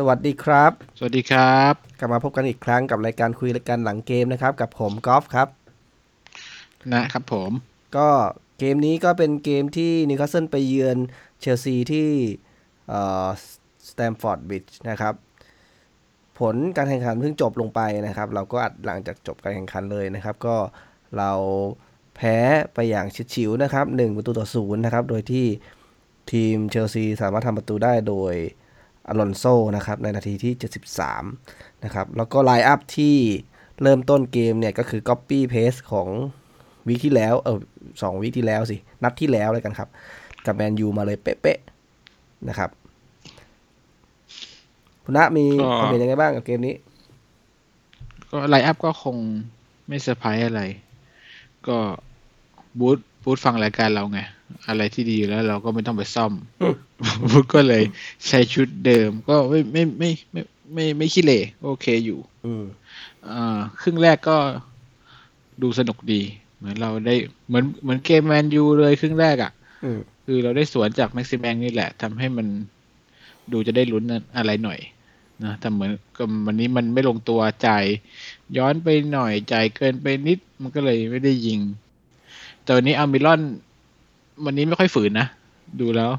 สวัสดีครับ สวัสดีครับ กลับมาพบกันอีกครั้งกับรายการคุยรายการหลังเกมนะครับ กับผมกอล์ฟครับ นะครับผม ก็เกมนี้ก็เป็นเกมที่นิวคาสเซิลไปเยือนเชลซีที่สแตมฟอร์ดบิชนะครับ ผลการแข่งขันเพิ่งจบลงไปนะครับ เราก็อัดหลังจากจบการแข่งขันเลยนะครับ ก็เราแพ้ไปอย่างชิดฉิวนะครับ1ประตูต่อศูนย์นะครับ โดยที่ทีมเชลซีสามารถทำประตูได้โดย อลอนโซนะครับในนาทีที่ 73 นะครับ แล้วก็ line up ที่เริ่มต้นเกมเนี่ยก็คือ copy paste ของ week ที่แล้ว เออสอง week ที่แล้วสิ นัดที่แล้วเลยกันครับ กับแมนยูมาเลยเป๊ะๆนะครับคุณณะมีความเห็นยังไงบ้างกับเกมนี้ ก็ line up ก็คงไม่เซอร์ไพรส์อะไร ก็บูธบูธฟังรายการเราไง อะไรที่ดีแล้วเราก็ไม่ต้องไปซ่อมบูธก็เลยใช้ชุดเดิม ก็ไม่ไม่ไม่ไม่ไม่ไม่ขี้เหร่โอเคอยู่อืมอ่าครึ่งแรกก็ดูสนุกดี เหมือนเราได้เหมือนเหมือนเกมแมนยูเลยครึ่งแรกอะ่ะอืมคือเราได้สวนจากแม็กซิแมงนี่แหละทำให้มันดูจะได้ลุ้นอะไรหน่อยนะแต่เหมือนกับวันนี้มันไม่ลงตัวจ่ายย้อนไปหน่อยจ่ายเกินไปนิดมันก็เลยไม่ได้ยิง แต่วันนี้อามิลอน วันนี้ไม่ค่อยฝืนนะ ดูแล้ว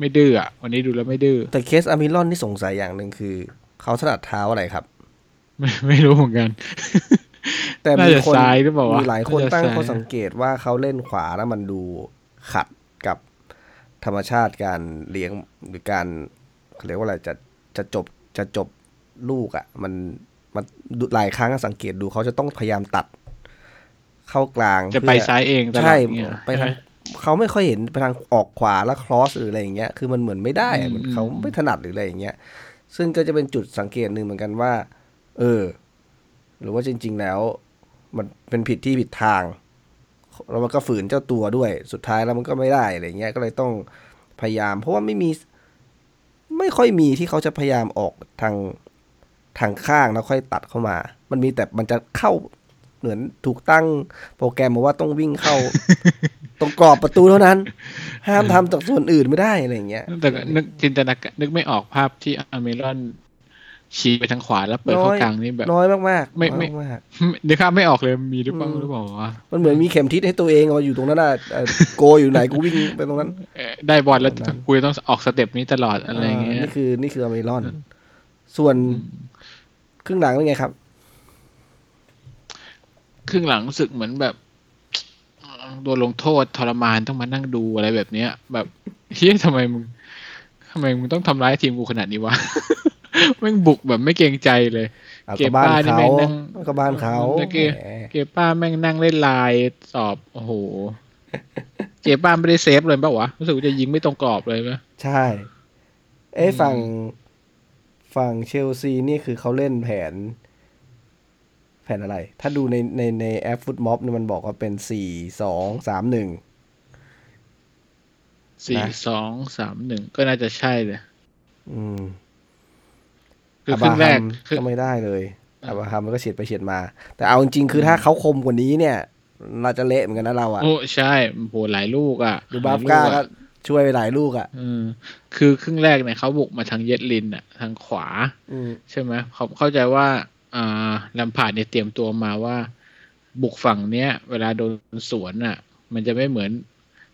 ไม่ดื้ออะ วันนี้ดูแล้วไม่ดื้อ แต่เคสอามิลอนที่สงสัยอย่างหนึ่งคือ เขาถนัดเท้าอะไรครับ ไม่ไม่รู้เหมือนกัน แต่น่ามีจะคนซ้ายหรือเปล่าวะมีหลายคนน่าจะตั้งซ้ายข้อสังเกตว่าเขาเล่นขวาแล้วมันดูขัดกับธรรมชาติการเลี้ยงหรือการเขาเรียกว่าอะไรจะจะจบจะจบลูกอะ่ะ มันมันดูหลายครั้งอะสังเกตดูเขาจะต้องพยายามตัด เข้ากลางจะไปเพื่อซ้ายเองตลอดใช่เนี่ยไปทาง เขาไม่ค่อยเห็นไปทางออกขวาแล้วครอสหรืออะไรอย่างเงี้ยคือมันเหมือนไม่ได้อะเหมือนเขาไม่ถนัดหรืออะไรอย่างเงี้ยซึ่งก็จะเป็นจุดสังเกตหนึ่งเหมือนกันว่า เออ หรือว่าจริง ๆ แล้ว มันเป็นผิดที่ผิดทาง แล้วมันก็ฝืนเจ้าตัวด้วย สุดท้ายแล้วมันก็ไม่ได้อะไรเงี้ยก็เลยต้องพยายาม เพราะว่าไม่มี ไม่ค่อยมีที่เขาจะพยายามออกทางทางข้างแล้วค่อยตัดเข้ามา มันมีแต่มันจะเข้าเหมือนถูกตั้งโปรแกรมมาว่าต้องวิ่งเข้า ตรงกรอบประตูเท่านั้น ห้ามทำจากส่วนอื่นไม่ได้อะไรอย่างเงี้ยแต่ก็นึกจินตนาการนึกไม่ออกภาพที่อเมรอนชี้ไปทางขวาแล้วเปิดเข้ากลางนี่แบบ น้อยมากๆไม่ไม่น้อยมากนึกภาพไม่ออกเลยมีหรือเปล่าหรือเปล่าวะๆมันเหมือนมีเข็มทิศให้ตัวเองเอาอยู่ตรงนั้นน่ะเอ่อโกอยู่ไหนกูวิ่งไปตรงนั้นเอ่อได้บอลแล้วกูจะต้องออกสเต็ปนี้ตลอดอะไรเงี้ยนี่คือนี่คืออเมรอน ส่วนครึ่งหลังเป็นไงครับ ครึ่งหลังรู้สึกเหมือนแบบ โดนลงโทษทรมานต้องมานั่งดูอะไรแบบเนี้ย แบบเฮียทำไมมึงทำไมมึงต้องทำร้ายทีมกูขนาดนี้วะแม่งบุกแบบไม่เกรงใจเลยเอาเก็ก็บบ้านบ้านนี่เขาแม่งนั่งก็บ้านเขาแล้วเกแหมเกป้าแม่งนั่งเล่นไลน์สอบโอ้โห เกป้าไม่ได้เซฟเลยเปล่าวะรู้สึกว่าจะยิงไม่ตรงกรอบเลยไหมใช่ เอ้ฝั่งฝั่งเชลซีนี่คือเขาเล่นแผนแผนอะไร ถ้าดูในในในแอปฟุตม็อบเนี่ยมันบอกว่าเป็นสี่สองสามหนึ่งสี่นะสองสามหนึ่งก็น่าจะใช่เลยอืม คือครึ่งแรกอับราฮัมคือก็ไม่ได้เลยอับราฮัมมันก็เฉียดไปเฉียดมา แต่เอาจริงๆคือถ้าเขาคมกว่านี้เนี่ย เราจะเละเหมือนกันนะเราอะโอ้ใช่โหหลายลูกอะดูบาฟก้าหลยลูก็อะช่วยไปหลายลูกอะอืมคือครึ่งแรกเนี่ยเขาบุกมาทางเยดลินอะ ทางขวาอืมใช่ไหมเขาเข้าใจว่า อ่าลำผาดเนี่ยเตรียมตัวมาว่า บุกฝั่งเนี้ย เวลาโดนสวนอะ มันจะไม่เหมือน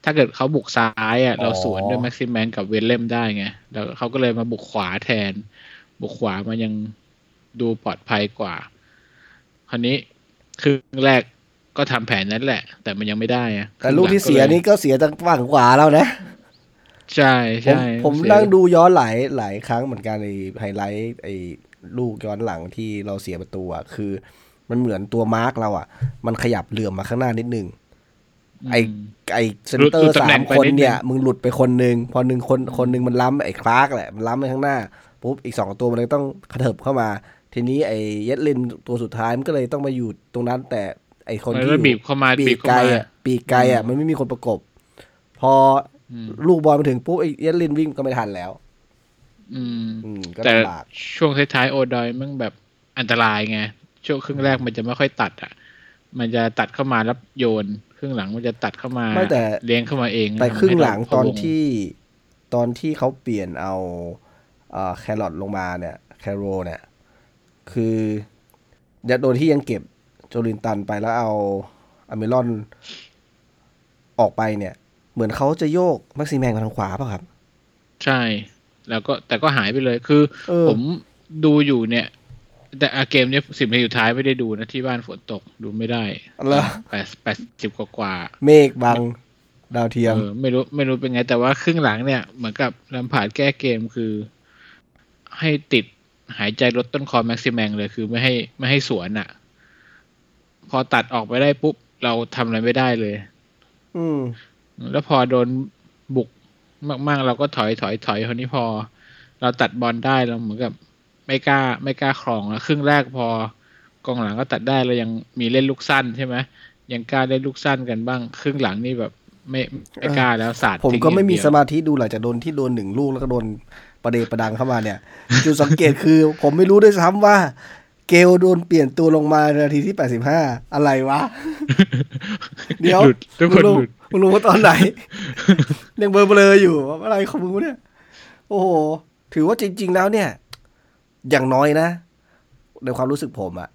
ถ้าเกิดเขาบุกซ้ายอะ เราสวนด้วยแม็กซิมแมนกับเวลเลมได้ไงแล้วเขาก็เลยมาบุกขวาแทน บุกขวามันยังดูปลอดภัยกว่า คราวนี้ครึ่งแรกก็ทำแผนนั้นแหละ แต่มันยังไม่ได้อะแต่ลูกที่เสียครึ่งหลังนี่ก็เสียจากฝั่งขวาแล้วนะ ใช่ผมใช่ผมเสียนั่งดูย้อนหลายหลายครั้งเหมือนกันในไฮไลท์ไอ้ ลูกย้อนหลังที่เราเสียประตูอะคือ มันเหมือนตัวมาร์กเราอะ มันขยับเหลื่อมมาข้างหน้านิดนึงไอ้ไอ้เซนเตอหลุร์ดตำสาแหน่มงไปคนนิดนึงเนี่ย มึงหลุดไปคนหนึ่งพอหนึ่งคนคนหนึ่งมันล้ำไอ้คลาร์กแหละมันล้ำไปข้างหน้าปุ๊บอีกสองตัวมันเลยต้องกระเถิบเข้ามา ทีนี้ไอ้เยดลินตัวสุดท้ายมันก็เลยต้องมาอยู่ตรงนั้น แต่ไอ้คนมันที่ก็บีบเข้ามาปีบีกบเข้าไกลมาอะปีกไกลอะอืมมันไม่มีคนประกบ พออมลูกบอลมาถึงปุ๊บไอ้เยดลินวิ่งก็ไม่ทันแล้ว อืมอืมก็แต่ลำบากช่วงท้ายๆโอดอยมันแบบอันตรายไง ช่วงครึ่งแรกมันจะไม่ค่อยตัดอะ มันจะตัดเข้ามาแล้วโยน ครึ่งหลังมันจะตัดเข้ามาไม่แต่เลี้ยงเข้ามาเอง แต่ครึ่งหลังให้ตเราอนพะวงที่ตอนที่เขาเปลี่ยนเอาแครอทลงมาเนี่ย แคโรเนี่ย คือโดนที่ยังเก็บโจลินตันไปแล้วเอาอเมรอนออกไปเนี่ย เหมือนเขาจะโยกแม็กซิแมงมาทางขวาป่ะครับ ใช่ แล้วก็แต่ก็หายไปเลยคือเออผมดูอยู่เนี่ย แต่อะเกมเนี้ยสิบนาทีสุดท้ายไม่ได้ดูนะที่บ้านฝนตกดูไม่ได้เหรอแปดแปดสิบกว่ากว่า เมฆบังดาวเทียมเออไม่รู้ไม่รู้เป็นไง แต่ว่าครึ่งหลังเนี่ย เหมือนกับลำผาดแก้เกมคือ ให้ติดหายใจลดต้นคอแม็กซิแมงเลยคือไม่ให้ไม่ให้สวนอะ่ะ พอตัดออกไปได้ปุ๊บ เราทำอะไรไม่ได้เลย อืม แล้วพอโดนบุก มาก ๆ เราก็ถอยถอยถอยคนนี้พอ เราตัดบอลได้เราเหมือนกับไม่กล้าไม่กล้าครองแล้วครึ่งแรกพอกองหลังก็ตัดได้เรายังมีเล่นลูกสั้นใช่ไหมยังกล้าเล่นลูกสั้นกันบ้าง ครึ่งหลังนี่แบบไม่ไม่กล้าแล้วสาดผมทิ้งก็ไม่มีอย่งสเดียวมาธิดูหลังจากโดนที่โดนหนึ่งลูกแล้วก็โดนประเดประดังเข้ามาเนี่ยจุดสังเกตคือ ผมไม่รู้ด้วยซ้ำว่าเกลโดนเปลี่ยนตัวลงมาในนาทีที่85อะไรวะ เดี๋ยวหลุดทุกคนมึงรู้หลุด มึงรู้ว่าตอนไหนยังเบลอเบลอๆอยู่ว่าอะไรของมึงวะเนี่ย โอ้โห ถือว่าจริง ๆ แล้วเนี่ย อย่างน้อยนะ ในความรู้สึกผมอะ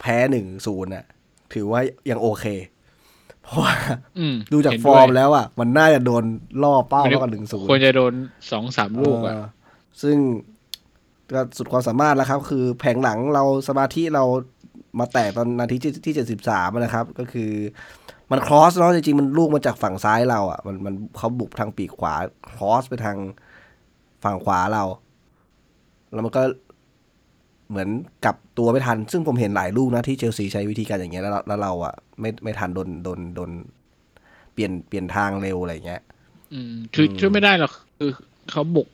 แพ้หนึ่งศูนย์อะถือว่ายังโอเค เพราะว่าอืมดูจากเห็นฟด้อวยร์มแล้วอะมันน่าจะโดนล่อเป้ามันเท่ากับหนึ่งศูนย์ควรจะโดนสองสามลูกอะซึ่งก็สุดความสามารถแล้วครับ คือแผงหลังเราสมาธิเรามาแตกตอนนาทีที่ที่เจ็ดสิบสามนะครับ ก็คือ มันครอสเนาะจริงๆมันลูกมาจากฝั่งซ้ายเราอะมันมันเขาบุกทางปีกขวาครอสไปทางฝั่งขวาเรา แล้วมันก็เหมือนกลับตัวไม่ทัน ซึ่งผมเห็นหลายลูกนะที่เชลซีใช้วิธีการอย่างเงี้ยแล้วเราแล้วเราอะไม่ไม่ทันโดนโดนโดนเปลี่ยนเปลี่ยนทางเร็วอะไรอย่างเงี้ย อืม คือช่วยไม่ได้หรอกคือเขาบุก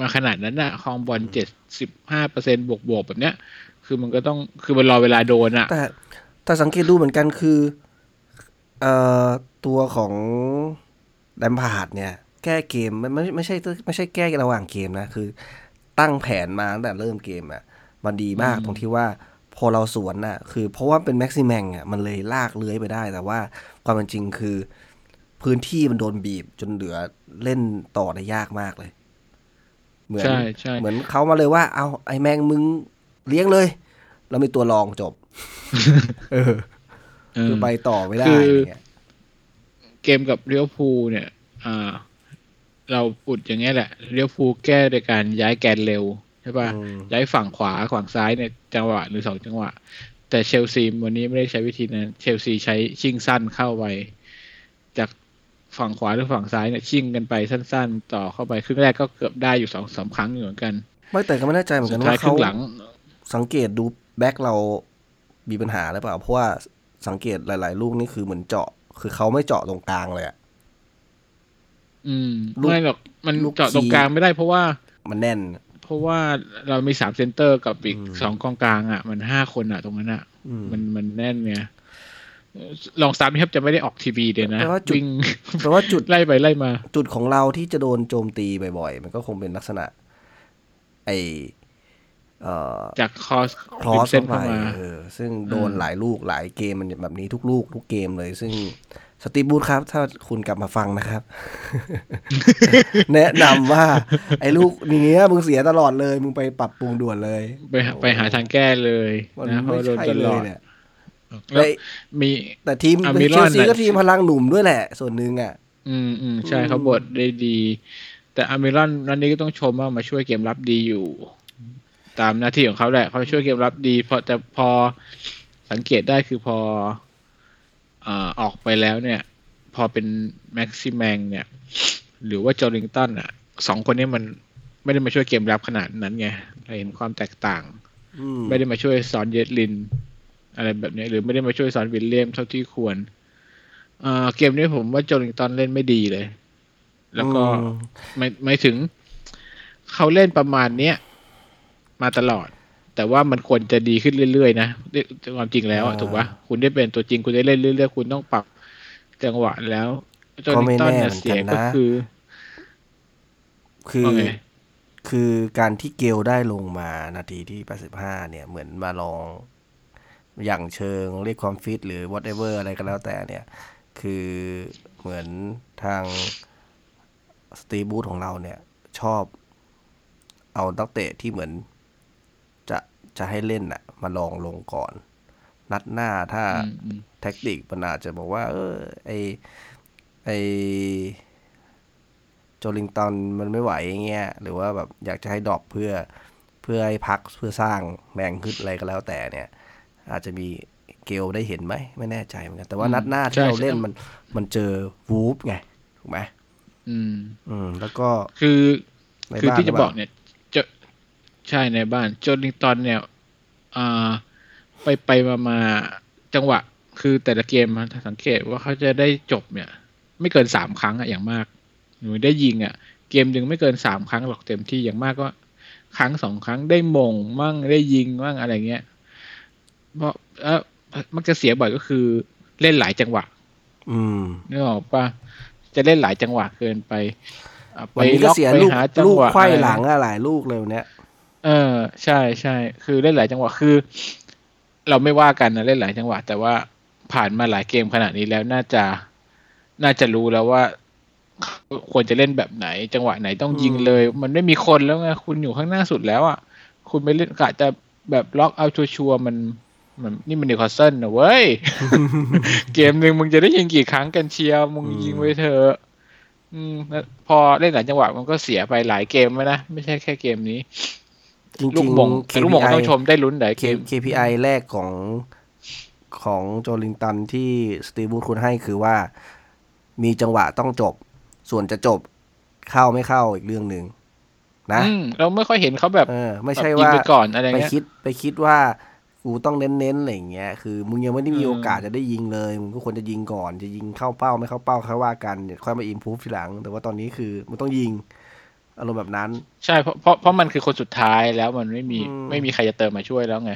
มาขนาดนั้นน่ะครองบอลเจ็ดสิบห้าเปอร์เซ็นบวกบวกๆแบบเนี้ย คือมันก็ต้องคือมันรอเวลาโดนอะแต่แต่สังเกตดูเหมือนกันคือ เอ่อตัวของแลมพาร์ดเนี่ย แก้เกมไม่ไม่ไม่ใช่ไม่ใช่แก้ระหว่างเกมนะ คือ ตั้งแผนมาตั้งแต่เริ่มเกมอะมันดีมากอืมตรงที่ว่าพอเราสวนน่ะ คือเพราะว่าเป็นแม็กซิแมงอะมันเลยลากเลื้อยไปได้ แต่ว่าความเป็นจริงคือ พื้นที่มันโดนบีบจนเหลือเล่นต่อได้ยากมากเลย เหมือนใช่ใช่เหมือนเขามาเลยว่า เอาไอ้แมงมึงเลี้ยงเลยแล้วมีตัวรองจบ เออเอ คืออไปต่อไม่ได้คืออะไรเงี้ยเกมกับเลี้ยวภูลเนี่ยอ่าเราอุดอย่างเงี้ยแหละเลี้ยวภูลแก้โดยการย้ายแกนเร็วใช่ป่ะอืมย้ายฝั่งขวาฝั่งซ้ายเนี่ยจังหวะหรือสองจังหวะ แต่เชลซีวันนี้ไม่ได้ใช้วิธีนั้นเชลซีใช้ชิงสั้นเข้าไป จากฝั่งขวาหรือฝั่งซ้ายเนี่ยชิงกันไปสั้น ๆ ต่อเข้าไปครึ่งแรกก็เกือบได้อยู่สองสามครั้งอยู่เหมือนกัน ไม่แต่ก็ไม่แน่ใจเหมือนสุกัดนท้ายว่าครึ่เขางหลังสังเกตดูแบ็คเรามีปัญหาหรือเปล่าเพราะว่า สังเกตหลาย ๆ ลูกนี่คือเหมือนเจาะ คือเขาไม่เจาะตรงกลางเลยอะอืมลูกไม่หรอกมันลูกเจาะตรงคีย์กลางไม่ได้เพราะว่า มันแน่น เพราะว่าเรามีสามเซนเตอร์กับอีกอืมสองกองกลางอะ มันห้าคนอะ ตรงนั้นอะอืมมันมันแน่นไงเอ่อลองซ้ำครับจะไม่ได้ออกทีวีเลยนะแปลว่าจุดวิ่งเพราะว่าจุดไล่ไปไล่มา จุดของเราที่จะโดนโจมตีบ่อยๆ มันก็คงเป็นลักษณะ ไอเอ่อ จากคอสครอสเส้นเข้าไปเข้ามาเออซึ่งโดนอืมหลายลูกหลายเกมมันแบบนี้ทุกลูก ทุกเกมเลย ซึ่งสตีฟบูธครับ ถ้าคุณกลับมาฟังนะครับ แนะนำว่า ไอ้ลูกนี้ยมึงเสียตลอดเลย มึงไปปรับปรุงด่วนเลย ไปหาไปหาทางแก้เลยมันนะเพไม่ราะโดนใช่ตเลลอยดเนี่ยแล้วไอ้มีแต่ทีมอามิเชรอลนซีน่ะก็ทีมพลังหนุ่มด้วยแหละ ส่วนหนึ่งอะ อืมอืมใช่อืมเขาบทได้ดี แต่อามิรอนนันนี้ก็ต้องชมว่ามาช่วยเกมรับดีอยู่ ตามหน้าที่ของเขาแหละเขาช่วยเกมรับดีเพราะแต่พอสังเกตได้คือพออ่าออกไปแล้วเนี่ย พอเป็นแม็กซิแมงเนี่ย หรือว่าจอริงตันอะสองคนนี้มันไม่ได้มาช่วยเกมรับขนาดนั้นไงเราเห็นความแตกต่างอืมไม่ได้มาช่วยสอนเยดลิน อะไรแบบนี้ หรือไม่ได้มาช่วยสอนวิลเลียมเท่าที่ควรเอ่อเกมนี้ผมว่าโจลิงตันเล่นไม่ดีเลย แล้วก็อืมไม่ไม่ถึง เขาเล่นประมาณเนี้ย มาตลอด แต่ว่ามันควรจะดีขึ้นเรื่อยๆนะความจริงแล้วอะถูกปะคุณได้เป็นตัวจริงคุณได้เล่นเรื่อยๆคุณต้องปรับจังหวะแล้วโจลิงตันเนี่ยเสียก็คือ คือว่าไงคือการที่เกลได้ลงมานาทีที่ 85 เนี่ย เหมือนมาลองอย่างเชิงเรียกความฟิตหรือ whatever อะไรก็แล้วแต่เนี่ย คือเหมือนทางสตีบูธของเราเนี่ย ชอบเอานักเตะที่เหมือน จะจะให้เล่นน่ะมาลองลงก่อน นัดหน้าถ้าอืมอืมแท็กติกมันอาจจะบอกว่า เออไอไอโจลิงตันมันไม่ไหวอย่างเงี้ยหรือว่าแบบอยากจะให้ดรอปเพื่อเพื่อให้พักเพื่อสร้างแรงขึ้นอะไรก็แล้วแต่เนี่ย อาจจะมีเกลได้เห็นไหมไม่แน่ใจเหมือนกันแต่ว่านัดหน้าที่เราเล่นมันมันเจอวูฟไงถูกไหมอืม อืม แล้วก็คือในคือบ้านที่จะหรืบอกเปล่าเนี่ยจะ ใช่ในบ้านโจลิงตันเนี่ยอ่าไปไปมามาจังหวะ คือแต่ละเกมมันสังเกตว่าเขาจะได้จบเนี่ย ไม่เกินสามครั้งอะอย่างมากหรือได้ยิงอะเกมหนึ่งไม่เกินสามครั้งหรอกเต็มที่อย่างมากก็ ครั้งสองครั้งได้มงมั่งได้ยิงมั่งอะไรเงี้ยเพราะเออมักจะเสียบ่อยก็คือเล่นหลายจังหวะ อืมนึกออกปะจะเล่นหลายจังหวะเกินไปอะวันนี้ก็เสียไปลูกหาจังลูกหวะไขว้อะไรหลังอะหลายลูกเลยวันเนี้ย เออ ใช่ใช่คือเล่นหลายจังหวะคือ เราไม่ว่ากันนะเล่นหลายจังหวะ แต่ว่าผ่านมาหลายเกมขนาดนี้แล้วน่าจะน่าจะรู้แล้วว่า ควรจะเล่นแบบไหน จังหวะไหนต้องยิงเลย มันไม่มีคนแล้วไงคุณอยู่ข้างหน้าสุดแล้วอะคุณไปเล่นกะจะแบบล็อกเอาชัวร์มันมันนี่มันนิวคาสเซิลนะเว้ย เกมหนึ่งมึงจะได้ยิงกี่ครั้งกันเชียวมึงยิงไว้เถอะอืมพอเล่นหลายจังหวะมันก็เสียไปหลายเกมแล้วนะ ไม่ใช่แค่เกมนี้ จริงๆลูกหมงแต่ลูกหมง KPI ต้องชมได้ลุ้นหลายเกม K- KPI แรกของของโจลิงตันที่สตีบูธคุณให้คือว่า มีจังหวะต้องจบ ส่วนจะจบเข้าไม่เข้าอีกเรื่องหนึ่งนะอืมเราไม่ค่อยเห็นเขาแบบเออไม่ใช่แบบยิงว่าไปก่อนอะไรไปเงี้ยคิดไปคิดว่ากูต้องเน้นๆอะไรอย่างเงี้ย คือมึงยังไม่ได้มีอืมโอกาสจะได้ยิงเลย มึงก็ควรจะยิงก่อน จะยิงเข้าเป้าไม่เข้าเป้าค่อยว่ากันเดี๋ยวค่อยมาอิมพูฟทีหลัง แต่ว่าตอนนี้คือมึงต้องยิง อารมณ์แบบนั้น ใช่เพราะเพราะเพราะมันคือคนสุดท้ายแล้วมันไม่มีอืมไม่มีใครจะเติมมาช่วยแล้วไง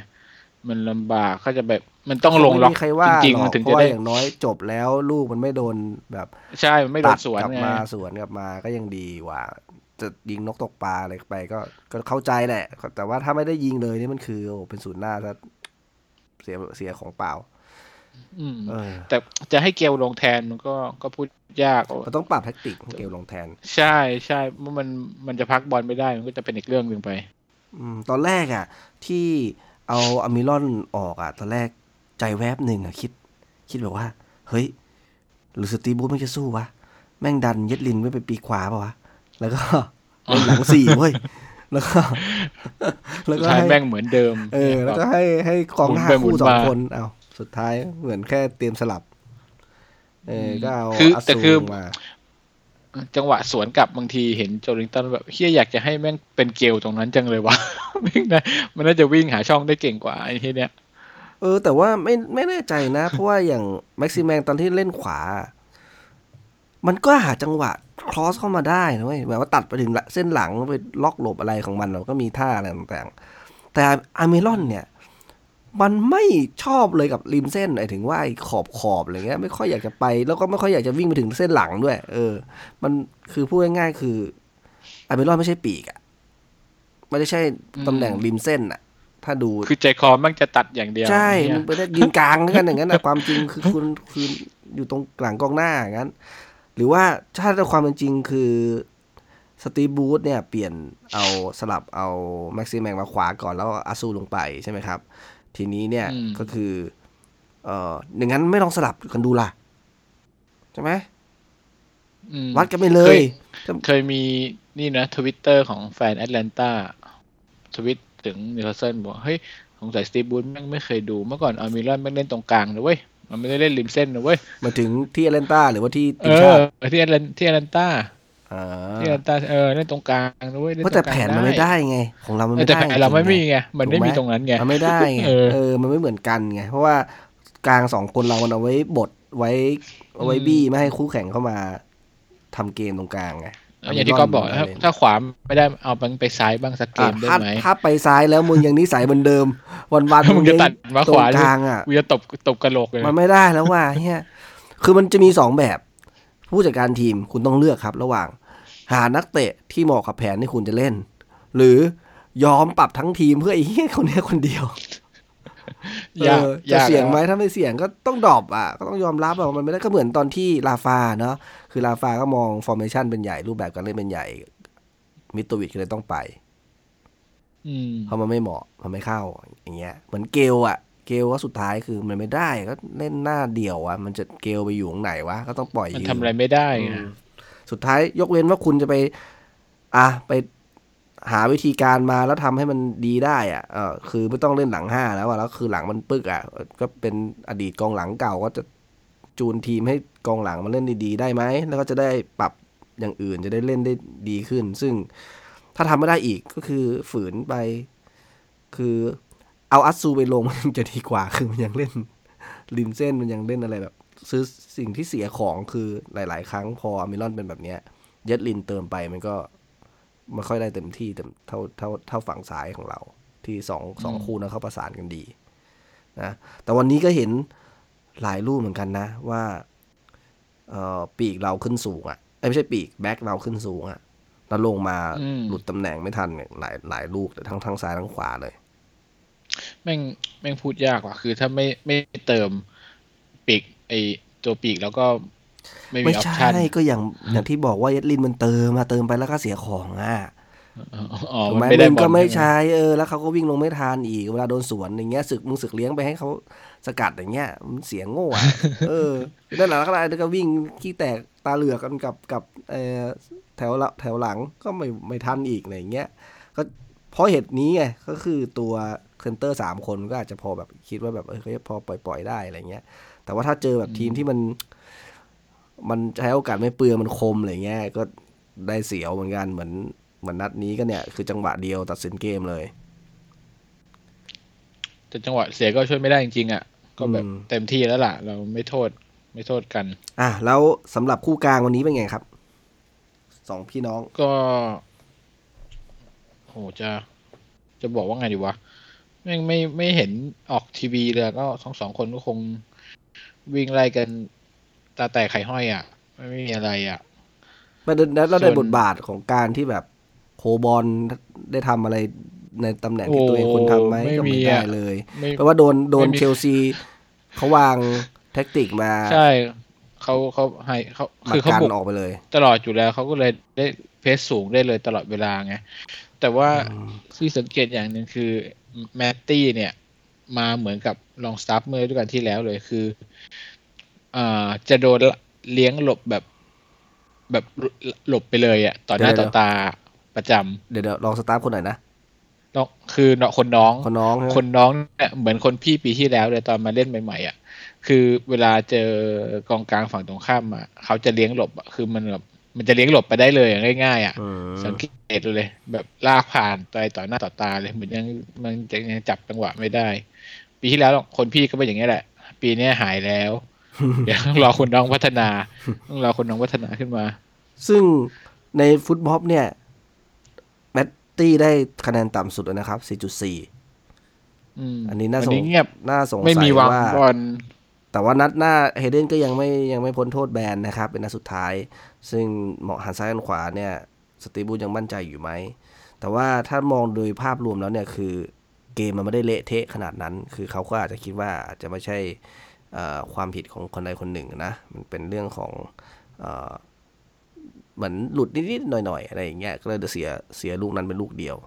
มันลำบากเขาจะแบบมันต้องลงล็อกไม่มีใครว่าจริงหๆอมันกถึงเพจะราะว่าได้อย่างน้อยจบแล้วลูกมันไม่โดนแบบ ใช่มันไม่โดตันดสวนกลับไงมาสวนกลับมาก็ยังดีกว่า จะยิงนกตกปลาอะไรไปก็ก็เข้าใจแหละ แต่ว่าถ้าไม่ได้ยิงเลยนี่มันคือโอ้เป็นศูนย์หน้าซะเสียเสียของเปล่า อืมเออแต่จะให้เกลลงแทนมันก็ก็พูดยากมันต้องปรับแท็กติกให้เกมลงแทน ใช่ใช่เมื่อมันมันจะพักบอลไม่ได้มันก็จะเป็นอีกเรื่องหนึ่งไป อืม ตอนแรกอะ ที่เอาอามิรอนออกอะ ตอนแรกใจแวบหนึ่งอะ คิด คิดแบบว่า เฮ้ยหรือสตีบูธไม่จะสู้วะแม่งดันเย็ดลินไว้ไปปีกขวาป่าวะแล้วก็เล่นหลังสี่เว้ยแล้วก็ แล้วก็ท้ายให้แม่งเหมือนเดิม เออ แล้วก็ให้ให้กองหน้าหมุนไปหมุคู่นสองมาคนเอา สุดท้ายเหมือนแค่เตรียมสลับ เออก็เอาคืออาแต่ซูคือมาจังหวะสวนกลับบางทีเห็นโจลิงตันแบบเฮียอยากจะให้แม่งเป็นเกลตรงนั้นจังเลยวะแม่งนะมันน่าจะวิ่งหาช่องได้เก่งกว่าไอ้ที่เนี้ยเออ แต่ว่าไม่ไม่แน่ใจนะ เพราะว่าอย่างแม็กซิแมงตอนที่เล่นขวา มันก็หาจังหวะครอสเข้ามาได้นะเว้ยแบบว่าตัดไปถึงเส้นหลังไปล็อกหลบอะไรของมันมันก็มีท่าอะไรต่างๆ แต่อาร์เมลอนเนี่ย มันไม่ชอบเลยกับริมเส้นไอ้ถึงว่าไอ้ขอบขอบอะไรเงี้ยไม่ค่อยอยากจะไป แล้วก็ไม่ค่อยอยากจะวิ่งไปถึงเส้นหลังด้วย เออ มันคือพูดง่ายๆคืออาร์เมลอนไม่ใช่ปีกอะไม่ได้ใช่ตำแหน่งริมเส้นอะถ้าดูคือใจคอแม่งจะตัดอย่างเดียว ใช่เนี่มึยงไปได้ยืนกลางแล้วกันอย่างนั้นนะความจริงคือคุณคืออยู่ตรงหลังกองหน้าอย่างนั้น หรือว่าถ้าในความเป็นจริงคือสตีฟบรูซเนี่ยเปลี่ยนเอาสลับเอาแม็กซิแมงมาขวาก่อนแล้วอัตซูลงไปใช่ไหมครับ ทีนี้เนี่ยก็คือ เอ่ออย่างนั้นไม่ลองสลับกันดูล่ะ ใช่ไหมอืมวัดกันไปเลย เคยมีนี่นะทวิตเตอร์ของแฟนแอตแลนตาทวิตถึงนิวคาสเซิลบอกเฮ้ยสงสัยสตีฟบรูซแม่งไม่เคยดูเมื่อก่อนอัลมิรอนแม่งเล่นตรงกลางนะเว้ยมันไม่ได้เล่นริมเส้นนะเว้ยมาถึงที่แอตแลนตาหรือว่าที่เอทีมชาอติที่แอตแลนที่แอตแลนตา อ่าที่แอตแลนตาเออเล่นตรงกลางนะเว้ยเล่นเพราะตรแต่งกลางแผนมันไม่ได้ไง ของเรามันเออไม่แต่ได้แผนเราไม่จงๆมีไงมันไม่ถูกไหมมีตรงนั้นไงมันไม่ได้ไงเออเออ มันไม่เหมือนกันไงเพราะว่ากลางสองคนเรามันเอาไว้บดไว้เอาไว้อืมบี้ไม่ให้คู่แข่งเข้ามาทำเกมตรงกลางไงอย่างที่ก็บอกถ้าถ้าขวาไม่ได้เอามันไปซ้ายบ้างสักเกอะมได้ถ้าไหมถ้าไปซ้ายแล้วมึงยังนิสัยเหมือนเดิม วันวันๆมึงจะตัดมาตรขวางกลางอะกูจะตบตบกระโหลกเลยมันไม่ได้แล้วว่ะเฮียคือมันจะมีสองแบบ ผู้จัดการทีมคุณต้องเลือกครับ ระหว่างหานักเตะที่เหมาะกับแผนที่คุณจะเล่น หรือยอมปรับทั้งทีมเพื่อไอ้เฮียคนเนี้ยคนเดียวยากเออจะยากเสี่ยงแล้วไหมถ้าไม่เสี่ยงก็ต้อง drop อะก็ต้องยอมรับอะมันไม่ได้ก็เหมือนตอนที่ราฟาเนาะคือราฟาก็มอง formation เป็นใหญ่รูปแบบการเล่นเป็นใหญ่ มิตรวิทก็เลยต้องไปอืมเพราะมันไม่เหมาะมันไม่เข้าอย่างเงี้ยเหมือนเกลอะ เกลก็สุดท้ายคือมันไม่ได้ก็เล่นหน้าเดี่ยวอะมันจะเกลไปอยู่ตรงไหนวะก็ต้องปล่อยมันยืทำอะไรไม่ได้อืไงมสุดท้ายยกเว้นว่าคุณจะไป อะไปหาวิธีการมาแล้วทำให้มันดีได้อะเออคือไม่ต้องเล่นหลังห้าแล้วอะแล้วคือหลังมันปึกอะก็เป็นอดีตกองหลังเก่าก็จะจูนทีมให้กองหลังมันเล่นดีๆ ได้ไหมแล้วก็จะได้ปรับอย่างอื่นจะได้เล่นได้ดีขึ้น ซึ่งถ้าทำไม่ได้อีกก็คือฝืนไป คือ เอาอัตซูไปลงมันจะดีกว่า คือมันยังเล่นริมเส้นมันยังเล่นอะไรแบบ ซื้อสิ่งที่เสียของคือหลาย ๆ ครั้งพออเมรอนเป็นแบบเนี้ยเย็ดลินเติมไปมันก็ไม่ค่อยได้เต็มที่เต็มเท่าเท่าเท่าฝั่งซ้ายของเรา ที่สองสองคู่นะเขาประสานกันดีนะแต่วันนี้ก็เห็นหลายรูปเหมือนกันนะ ว่าเอ่อปีกเราขึ้นสูงอะ่ะเอ้ยไม่ใช่ปีกแบ็คเราขึ้นสูงอะ่ะแล้วลงมาอืมหลุดตำแหน่งไม่ทันเนี่ยหลายหลายลูกเลยทั้งทั้งซ้ายทั้งขวาเลย แม่งแม่งพูดยากว่ะ คือถ้าไม่ไม่เติมปีกไอตัวปีกแล้วก็ไม่มีไม่ออปใช่ชั่นก็อย่างอย่างที่บอกว่าเย็ดลินมันเติมมาเติมไปแล้วก็เสียของอะอ๋อถูกมันไหมไม่ได้มึงบอก็ลไม่ใช่ไหมใช้เออแล้วเขาก็วิ่งลงไม่ทันอีกเวลาโดนสวนอย่างเงี้ยศึกมึงศึกเลี้ยงไปให้เขาสกัดอย่างเงี้ยมันเสียโง่อะเออนั่นแหละแล้วก็แล้วก็วิ่งขี้แตกตาเหลือกกันกับกับเออแถวละแถวหลังก็ไม่ไม่ทันอีกอะไรอย่างเงี้ยก็เพราะเหตุนี้ไงก็คือตัว เซนเตอร์สามคนก็อาจจะพอแบบคิดว่าแบบเออเขาจะพอปล่อยปล่อย ๆ ได้อะไรเงี้ย แต่ว่าถ้าเจอแบบทีมที่มัน มันใช้โอกาสไม่เปลืองมันคมอะไรเงี้ยก็ได้เสียวเหมือนกันเหมือนเหมือนนัดนี้ก็เนี่ยคือจังหวะเดียวตัดสินเกมเลยแต่จังหวะเสียก็ช่วยไม่ได้จริงๆอะ ก็แบบอืมเต็มที่แล้วล่ะ เราไม่โทษไม่โทษกัน อะแล้วสำหรับคู่กลางวันนี้เป็นไงครับสองพี่น้องก็โหจะจะบอกว่าไงดีวะ แม่งไม่ไม่เห็นออกทีวีเลยก็ทั้งสองคนก็คงวิ่งไล่กันตาแตกไข่ห้อยอะ ไม่มีอะไรอะประเด็นนั้นเราได้ส่วนบทบาทของการที่แบบโคบอลได้ทำอะไรในตำแหน่งที่ตัวเองควรทำไหมโอ้ก็ไม่มีไม่ได้อะเลยไม่แปลว่าโดนโดนไม่มีเชลซีเขาวางแท็กติกมาใช่เขาเขาให้เขามาคือเขากันบุกออกไปเลย ตลอดอยู่แล้วเขาก็เลยได้ press สูงได้เลยตลอดเวลาไง แต่ว่าอืมที่สังเกตอย่างหนึ่งคือแมตตี้เนี่ย มาเหมือนกับลองสตาฟฟ์เมื่อฤดูกาลที่แล้วเลยคืออ่าจะโดนเลี้ยงหลบแบบ แบบหลบไปเลยอะต่อหน้าต่อตาประจำเดี๋ยวเดี๋ยวลองสตาร์ทคนไหนอยนะน้องคือเนาะคนน้องคนน้องใช่ไหมคนน้องเนี่ยเหมือนคนพี่ปีที่แล้วเลยตอนมาเล่นใหม่ๆอะคือเวลาเจอกองกลางฝั่งตรงข้ามอะเขาจะเลี้ยงหลบอะคือมันแบบ มันจะเลี้ยงหลบไปได้เลยอย่างง่ายๆอะอืมสังเกตดูเลย แบบลากผ่านไปต่อหน้าต่อตาเลยเหมือนยังมันจะยังจับจังหวะไม่ได้ ปีที่แล้วคนพี่ก็เป็นอย่างนี้ยแหละ ปีเนี้ยหายแล้ว เดี๋ยวต้องรอคนน้องพัฒนาต้องรอคนน้องพัฒนาขึ้นมา ซึ่งในฟุตบอลเนี่ยแมตตี้ได้คะแนนต่ำสุดเลยนะครับ 4.4อืมอันนี้น่าวัสงนี้เงียบน่าสงไม่สัมียวางว่าบอลแต่ว่านัดหน้าเฮเดนก็ยังไม่ยังไม่พ้นโทษแบนนะครับ เป็นนัดสุดท้าย ซึ่งเหมาะหันซ้ายหันขวาเนี่ยสตีบูธยังมั่นใจอยู่ไหม แต่ว่าถ้ามองโดยภาพรวมแล้วเนี่ยคือเกมมันไม่ได้เละเทะขนาดนั้น คือเขาก็อาจจะคิดว่าอาจจะไม่ใช่เอ่อความผิดของคนใดคนหนึ่งนะ มันเป็นเรื่องของเอ่อเหมือนหลุดนิดๆหน่อยๆอะไรอย่างเงี้ย ก็เลยจะเสียเสียลูกนั้นเป็นลูกเดียว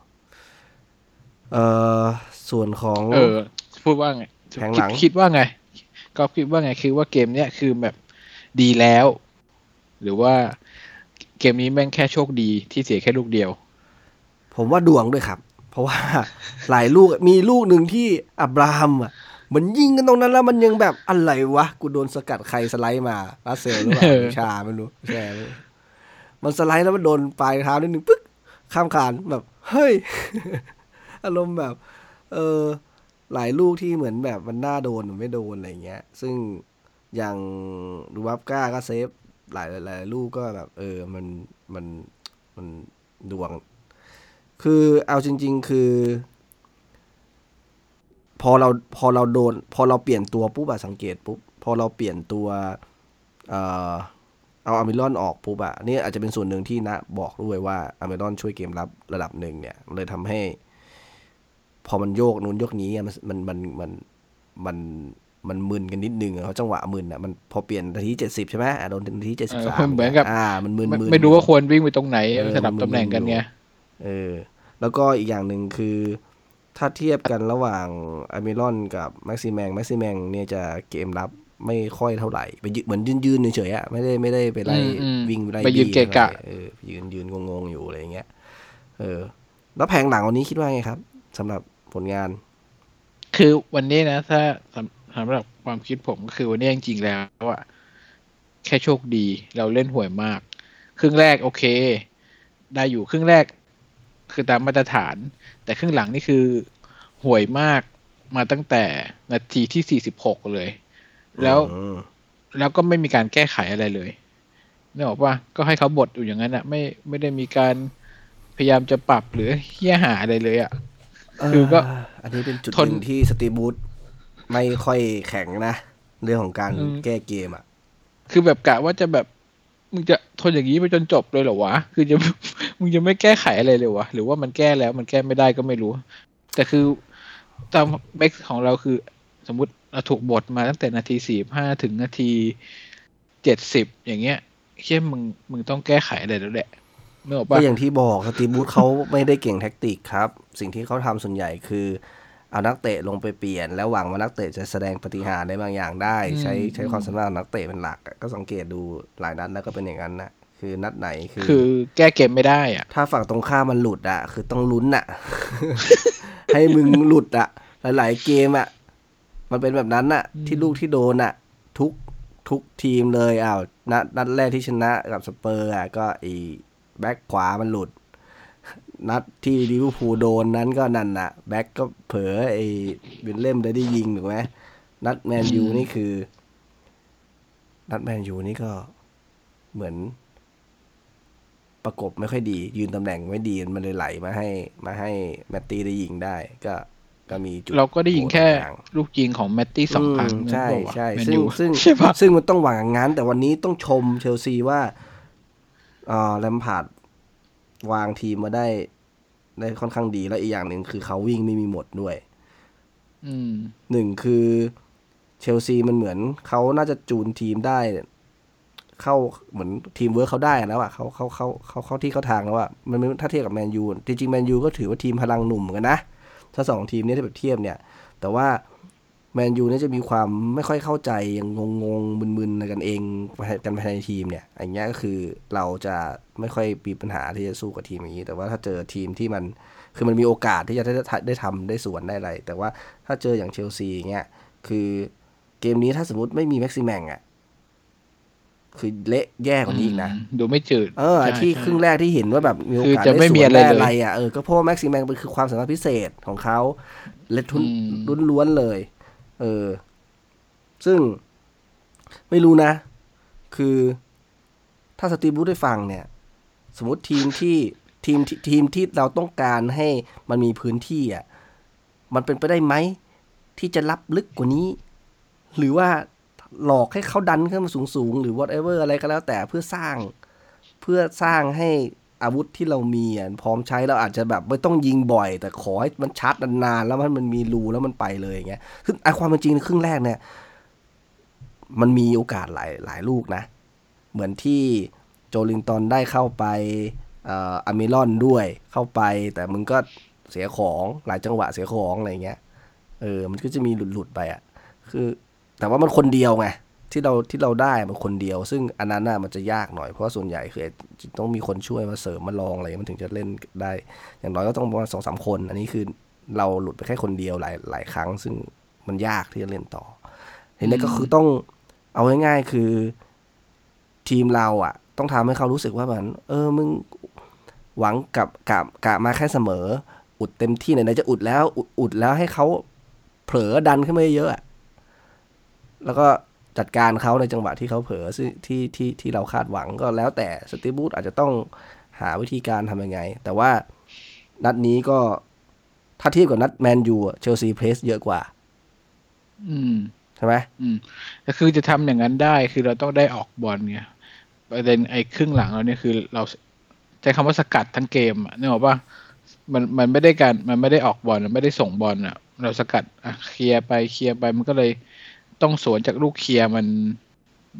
เอ่อส่วนของ เออ พูดว่าไงแผงหลังคิดคิดว่าไง ก็คิดว่าไง คือว่าเกมเนี้ยคือแบบดีแล้ว หรือว่าเกมนี้แม่งแค่โชคดีที่เสียแค่ลูกเดียว ผมว่าดวงด้วยครับ เพราะว่าหลายลูกมีลูกหนึ่งที่อับราฮัมอะมันยิงกันตรงนั้นแล้วมันยังแบบอะไรวะ กูโดนสกัดใครสไลด์มาลาเซลหรือเปล่าเออวิชาไม่รู้ใช่ไม่รู้มันสไลด์แล้วมันโดนปลายเท้านิดนึงปึ๊กข้ามคานแบบ เฮ้ย อารมณ์แบบ เออหลายลูกที่เหมือนแบบมันน่าโดนหรือไม่โดนอะไรเงี้ย ซึ่งอย่างดูวับก้าก็เซฟ หลายหลายลูกก็แบบ เออมันมันมันดวง คือเอาจริง ๆ คือ พอเราพอเราโดน พอเราเปลี่ยนตัวปุ๊บอะสังเกตปุ๊บพอเราเปลี่ยนตัวเอ่อเอาอามิรอนออกปุ๊บอะนี่อาจจะเป็นส่วนหนึ่งที่นะบอกด้วยว่าอามิรอนช่วยเกมรับระดับหนึ่งเนี่ย เลยทำให้ พอมันโยกนู้นโยกนี้มันมันมันมันมัน มันมึนกันนิดนึงอะเพราะจังหวะมึนอะมันพอเปลี่ยนนาทีเจ็ดสิบใช่ไหมอะโดนนาทีเจ็ดสิบสามเออเหมือนกับอ่ามันมึนไม่มึนไม่รู้ว่าควรวิ่งไปตรงไหนเออสลับตำแหน่งกันไงเออ แล้วก็อีกอย่างหนึ่งคือ ถ้าเทียบกันระหว่างอเมรอนกับแม็กซิแมงแม็กซิแมงเนี่ยจะเกมรับไม่ค่อยเท่าไหร่ไปยืนเหมือนยืนยืนเฉยๆอะไม่ได้ไม่ได้ไปไล่อืมอืมวิ่งไล่ไปยืนบี้เกะกะท่าไหร่เออยืนยืนงงๆอยู่อะไรอย่างเงี้ยเออ แล้วแผงหลังวันนี้คิดว่าไงครับสำหรับผลงาน คือวันนี้นะ ถ้า สำสำหรับความคิดผมก็คือวันนี้จริงๆแล้วอะแค่โชคดีเราเล่นห่วยมาก ครึ่งแรกโอเค ได้อยู่ครึ่งแรก คือตามมาตรฐาน แต่ครึ่งหลังนี่คือห่วยมากมาตั้งแต่นาทีที่สี่สิบหกเลย แล้วอืมแล้วก็ไม่มีการแก้ไขอะไรเลยนึกออกปะก็ให้เขาบดอยู่อย่างนั้นอะไม่ไม่ได้มีการพยายามจะปรับหรือเฮี้ยหาอะไรเลยอะคือก็อันนี้เป็นจุดทหนนึ่งที่สตีบูธ ไม่ค่อยแข็งนะ เรื่องของการอืมแก้เกมอะ คือแบบกะว่าจะแบบมึงจะทนอย่างนี้ไปจนจบเลยเหรอวะ คือจะมึงจะไม่แก้ไขอะไรเลยวะ หรือว่ามันแก้แล้วมันแก้ไม่ได้ก็ไม่รู้ แต่คือตามเบคของเราคือ สมมุติเราถูกบทมาตั้งแต่นาทีสี่ห้าถึงนาทีเจ็ดสิบอย่างเงี้ยเชี่ยมึงมึงต้องแก้ไขอะไรแล้วแหละนึกออกก็ปะอย่างที่บอกสตีบูธเขาไม่ได้เก่งแท็กติกครับ สิ่งที่เขาทำส่วนใหญ่คือ เอานักเตะลงไปเปลี่ยน แล้วหวังว่านักเตะจะแสดงปฏิหารย์ได้บางอย่างได้ ใช้ใช้ความสามารถของนักเตะเป็นหลักอะก็สังเกตดูหลายนัดแล้วก็เป็นอย่างนั้นนะคือนัดไหนคือ คือแก้เกมไม่ได้อะถ้าฝั่งตรงข้ามมันหลุดอะคือต้องลุ้นอะให้มึงหลุดอะหลาย ๆ เกมอะมันเป็นแบบนั้นอะที่ลูกที่โดนอะทุกทุกทีมเลยอ้าวนัดนัดแรกที่ชนะกับสเปอร์อะก็ไอีแบ็คขวามันหลุด นัดที่ลิเวอร์พูลโดนนั้นก็นั่นน่ะ แบ็คก็เผลอไอ้วิลเลมส์ได้ได้ยิงถูกไหมนัดแมนยูนี่คือ นัดแมนยูนี่ก็เหมือน ประกบไม่ค่อยดี ยืนตำแหน่งไม่ดีมันเลยไหลมาให้ มาให้แมตตี้ได้ยิงได้ ก็ก็มีจุดเราก็ได้ยิงแค่โหดบางอย่างลูกยิงของแมตตี้สองครั้งใช่นึกออกปะใช่แมนซึ่งยูซึ่งใช่ปะซึ่งมันต้องหวังอย่างนั้น แต่วันนี้ต้องชมเชลซีว่าเอ่อแลมพาร์ด วางทีมมาได้ได้ค่อนข้างดีแล้วอีกอย่างหนึ่งคือเขาวิ่งไม่มีหมดด้วยอืมหนึ่งคือเชลซีมันเหมือนเขาน่าจะจูนทีมได้ เข้าเหมือนทีมเวิร์คเขาได้แล้วอะเขาเขาเขาเขาเข้าที่เข้าทางแล้วอะมันไม่ถ้าเทียบกับแมนยูจริงๆแมนยูก็ถือว่าทีมพลังหนุ่มเหมือนกันนะถ้าสองทีมนี้ถ้าแบบเทียบเนี่ย แต่ว่า แมนยูเนี่ยจะมีความไม่ค่อยเข้าใจยังงงงๆมึนๆกันเองกันภายในทีมเนี่ยอย่างเงี้ยก็คือเราจะไม่ค่อยมีปัญหาที่จะสู้กับทีมอย่างนี้ แต่ว่าถ้าเจอทีมที่มันคือมันมีโอกาสที่จะได้ได้ทำได้สวนได้อะไร แต่ว่าถ้าเจออย่างเชลซีอย่างเงี้ยคือเกมนี้ถ้าสมมติไม่มีแม็กซิแมงอะคือเละแย่กว่านี้อีกนะ ดูไม่จืด เออใช่ที่ใช่ครึ่งแรกที่เห็นว่าแบบมีโอกาสคือจะได้ไม่สมีวนอะไรได้เลยอะไรอะเออก็เพราะว่าแม็กซิแมงมันคือความสามารถพิเศษของเขาและทุนอืมล้วนๆเลย เออ ซึ่งไม่รู้นะ คือถ้าสตีบูธได้ฟังเนี่ย สมมติทีมที่ทีมทีทีมที่เราต้องการให้มันมีพื้นที่อะ มันเป็นไปได้ไหม ที่จะรับลึกกว่านี้ หรือว่าหลอกให้เขาดันขึ้นมาสูงๆ หรือ whatever อะไรก็แล้วแต่เพื่อสร้าง เพื่อสร้างให้ อาวุธที่เรามีอะพร้อมใช้เราอาจจะแบบไม่ต้องยิงบ่อย แต่ขอให้มันชาร์จนานๆแล้วมันมันมีรูแล้วมันไปเลยอย่างเงี้ยซึ่งไอความเป็นจริงในครึ่งแรกเนี่ย มันมีโอกาสหลายหลายลูกนะ เหมือนที่โจลิงตันได้เข้าไปอ่ออามิลอนด้วยเข้าไป แต่มึงก็เสียของหลายจังหวะเสียของอะไรเงี้ยเออ มันก็จะมีหลุดๆไปอะ คือ แต่ว่ามันคนเดียวไง ที่เราที่เราได้มันคนเดียว ซึ่งอันนั้นน่ะมันจะยากหน่อยเพราะว่าส่วนใหญ่คือต้องมีคนช่วยมาเสริมมาลองอะไรมันถึงจะเล่นได้ อย่างน้อยก็ต้องประมาณสองสามคน อันนี้คือเราหลุดไปแค่คนเดียวหลายหลายครั้ง ซึ่งมันยากที่จะเล่นต่อทีนี้ก็คือต้องเอาง่ายๆคือทีมเราอะ ต้องทำให้เขารู้สึกว่ามันเออมึงหวังกับกะกะมาแค่เสมอ อุดเต็มที่ไหนๆจะอุดแล้วอุดอุดแล้วให้เขาเผลอดันขึ้นมาเยอะๆอะแล้วก็ จัดการเขาในจังหวะที่เขาเผลอซึ่งที่ที่ที่เราคาดหวังก็แล้วแต่สตีฟบูธอาจจะต้องหาวิธีการทำยังไง แต่ว่านัดนี้ก็ถ้าเทียบกับนัดแมนยูเชลซีเพรสเยอะกว่า อืมใช่ไหมอืมก็คือจะทำอย่างนั้นได้คือเราต้องได้ออกบอลไงประเด็นไอ้ครึ่งหลังเราเนี่ยคือเราใช้คำว่าสกัดทั้งเกมอะนึกออกปะมันมันไม่ได้การมันไม่ได้ออกบอลมันไม่ได้ส่งบอลอะ เราสกัดอะเคลียร์ไปเคลียร์ไปมันก็เลย ต้องสวนจากลูกเคลียร์มัน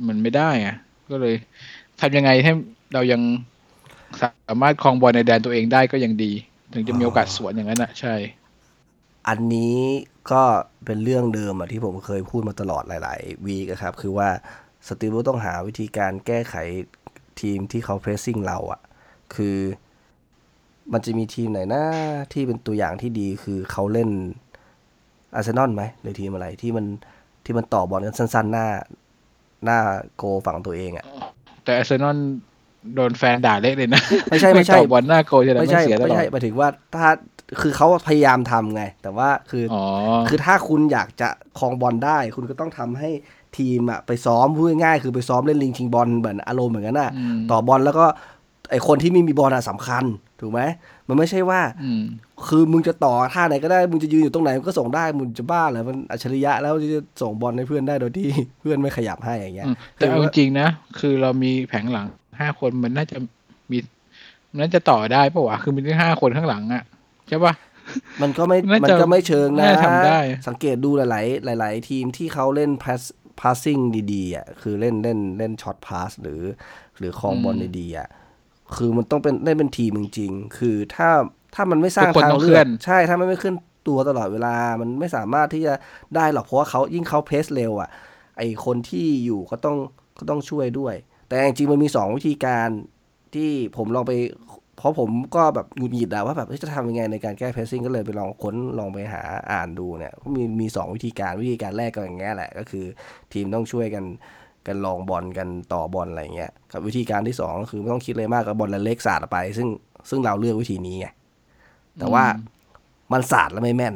มันไม่ได้อะก็เลยทำยังไงให้เรายังสามารถครองบอลในแดนตัวเองได้ก็ยังดี ถึงจะมีโอกาสสวนอย่างนั้นอะ ใช่ อันนี้ก็เป็นเรื่องเดิมอะที่ผมเคยพูดมาตลอดหลาย ๆ วีกครับ คือว่าสตีบูต้องหาวิธีการแก้ไขทีมที่เขาเพรสซิ่งเราอะคือมันจะมีทีมไหนนะที่เป็นตัวอย่างที่ดีคือเขาเล่นอาร์เซนอลไหมหรือทีมอะไรที่มัน ที่มันต่อบอลกันสั้นๆ หน้า หน้าโกฝั่งตัวเองอะแต่อาร์เซนอลโดนแฟนด่าเละเลยนะ ไม่ใช่ไม่ใช่ต่อบอลหน้าโกลจะได้ไม่ไม่ใช่เสียตไม่ลอดใช่หมายถึงว่าถ้าคือเขาพยายามทำไง แต่ว่าคือออ๋อคือถ้าคุณอยากจะครองบอลได้ คุณก็ต้องทำให้ทีมอะไปซ้อมพูดง่ายๆคือไปซ้อมเล่นลิงชิงบอลเหมือนอารมณ์เหมือนกันน่ะอืมต่อบอลแล้วก็ไอคนที่ไม่มีบอลอะสำคัญ ถูกไหม มันไม่ใช่ว่าอืมคือมึงจะต่อท่าไหนก็ได้ มึงจะยืนอยู่ตรงไหนมึงก็ส่งได้ มึงจะบ้าเหรอมันอัจฉริยะแล้วที่จะส่งบอลให้เพื่อนได้โดยที่เพื่อนไม่ขยับให้อย่างเงี้ยอืมแต่เอาจริงๆนะ คือเรามีแผงหลังห้าคนมันน่าจะมีมันน่าจะต่อได้ปะวะ คือมีทั้งห้าคนข้างหลังอะใช่ปะมันก็ไม่น่าจะมันก็ไม่เชิงนะน่าจะทำได้สังเกตดูหลาย ๆ หลาย ๆ ทีมที่เขาเล่น pass passing ดีๆอะคือเล่นเล่นเล่นช็อตพาสหรือ หรือคลองบอลดีๆอะ คือมันต้องเป็นเล่นเป็นทีมจริงๆคือถ้าถ้ามันไม่สร้างทุกคนทางต้องเลืเคลื่ออกนใช่ถ้ามันไม่ขึ้นตัวตลอดเวลา มันไม่สามารถที่จะได้หรอกเพราะว่าเขายิ่งเขาเพสเร็วอะ ไอคนที่อยู่ก็ต้องก็ต้องช่วยด้วย แต่จริงๆมันมีสองวิธีการที่ผมลองไป เพราะผมก็แบบหงุดหงิดอะว่าแบบเฮ้ยจะทำยังไงในการแก้เพสซิ่งก็เลยไปลองค้นลองไปหาอ่านดูเนี่ยมีมีสองวิธีการวิธีการแรกก็อย่างเงี้ยแหละ ก็คือทีมต้องช่วยกัน กันลองบอลกันต่อบอลอะไรเงี้ยกับวิธีการที่สองก็คือไม่ต้องคิดเลยมากกับบอลเล็กสาดออกไป ซึ่งซึ่งเราเลือกวิธีนี้ไงแต่ว่ามันสาดแล้วไม่แม่น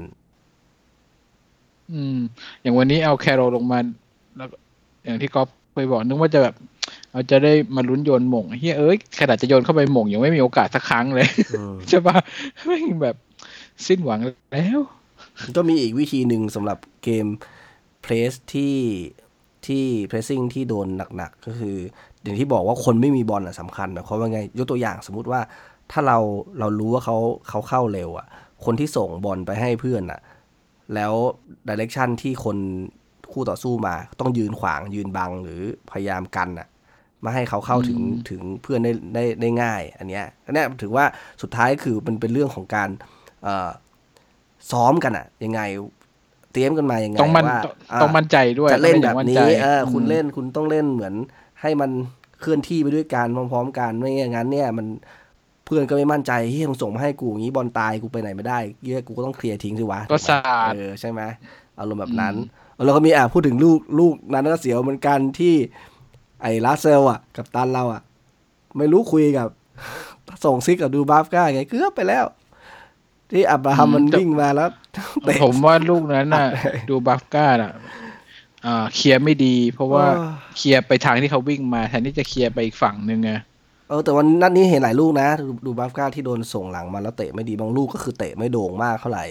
อืม อย่างวันนี้เอาแคโรลงมาแล้วก็อย่างที่ก๊อฟเคยบอกนึกว่าจะแบบเอาจะได้มาลุ้นโยนหม่งเฮียเอ้ยขนาดจะโยนเข้าไปหม่งยังไม่มีโอกาสสักครั้งเลยอืมใช่ปะไม่งแบบสิ้นหวังแล้ว ก็มีอีกวิธีหนึ่งสำหรับเกมเพรสที่ ที่เพรสซิ่งที่โดนหนักๆ ก็คือ อย่างที่บอกว่าคนไม่มีบอลอะสำคัญนะเพราะว่าไงยกตัวอย่างสมมุติว่าถ้าเราเรารู้ว่าเขาเขาเข้าเร็วอะ คนที่ส่งบอลไปให้เพื่อนอะ แล้วดิเรกชันที่คนคู่ต่อสู้มาต้องยืนขวางยืนบังหรือพยายามกันอะไมาให้เขาเข้าถึงถึงเพื่อนได้ได้ได้ง่าย อันเนี้ยอันเนี้ยถือว่าสุดท้ายคือมันเป็นเรื่องของการเอ่อซ้อมกันอะยังไง เตรียมกันมายังไงต้องมันว่าต้องอ่าต้องมั่นใจด้วยจะเล่นต้องแบอย่าบงมั่นี้ใจเออคุณมเล่นคุณต้องเล่นเหมือนให้มันเคลื่อนที่ไปด้วยกันพร้อมๆกันไม่อย่างนั้นเนี่ยมันเพื่อนก็ไม่มั่นใจเฮ้ยมึงส่งมาให้กูอย่างนี้บอลตายกูไปไหนไม่ได้เหี้ยกูก็ต้องเคลียร์ทิ้งสิวะก็สาดเออใช่ไหมอารมณ์แบบนั้นแล้วก็มีอะพูดถึงลูกลูกนั้นก็เสียวเหมือนกันที่ ไอ้ลาสเซลส์อะ กัปตันเราอะ ไม่รู้คุยกับ ส่งซิกกับดูบราฟก้าไงเกือบไปแล้ว ที่อับราฮัมมันวิ่งมาแล้วเตะผมว่าลูกนั้นน่ะอัดเลยดูบราฟก้าน่ะอ่าเคลียร์ไม่ดี เพราะว่าเออเคลียร์ไปทางที่เขาวิ่งมาแทนที่จะเคลียร์ไปอีกฝั่งหนึ่งไงเออแต่วันนัดนี้เห็นหลายลูกนะ ดูดูบัฟก้าที่โดนส่งหลังมาแล้วเตะไม่ดีบางลูกก็คือเตะไม่โด่งมากเท่าไหร่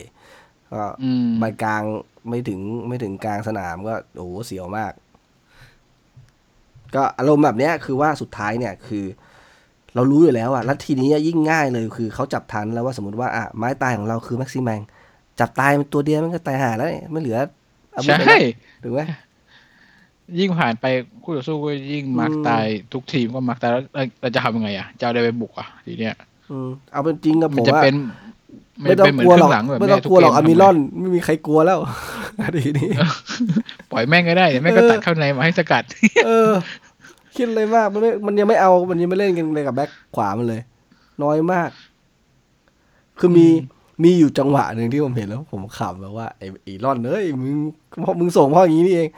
ก็อืมใบกลางไม่ถึงไม่ถึงกลางสนามก็โอ้โหเสียวมาก ก็อารมณ์แบบเนี้ยคือว่าสุดท้ายเนี่ยคือ เรารู้อยู่แล้วอะแล้วทีนี้ยิ่งง่ายเลยคือเขาจับทันแล้วว่าสมมติว่าอะไม้ตายของเราคือแม็กซิแมงจับตายมันตัวเดียวมันก็ตายหาแล้วเนี่ยไม่เหลืออาวุธใช่แล้วถูกไหมยิ่งผ่านไปคู่ต่อสู้ก็ยิ่งมาร์กอืมตายทุกทีมก็มาร์กตายแล้วเราเราจะทำยังไงอะจะเอาอะไรไปบุกอะทีเนี้ยอืมเอาเป็นจริงกับผมันมจะว่าเป็นไม่ต้องเป็นเหมืกลัวนหรอกคงลังแบบไม่แม่ต้องทุกลัวหรอกเมอามิทำไงลอนไม่มีใครกลัวแล้วทีนี้ปล่อยแม่งก็ได้เดี๋ยวแม่งก็เออตัดเข้าในมาให้สกัด เออ คิดเลยมากมันไม่มันยังไม่เอามันยังไม่เล่นกันเลยกับแบ็คขวามันเลย น้อยมาก คือมีมีอยู่จังหวะหนึ่งที่ผมเห็นแล้ว ผมขำแบบว่าไอ้ไอ้ร่อนเอ้ยมึงเพราะมึงส่งเพราะอย่างนี้นี่เอง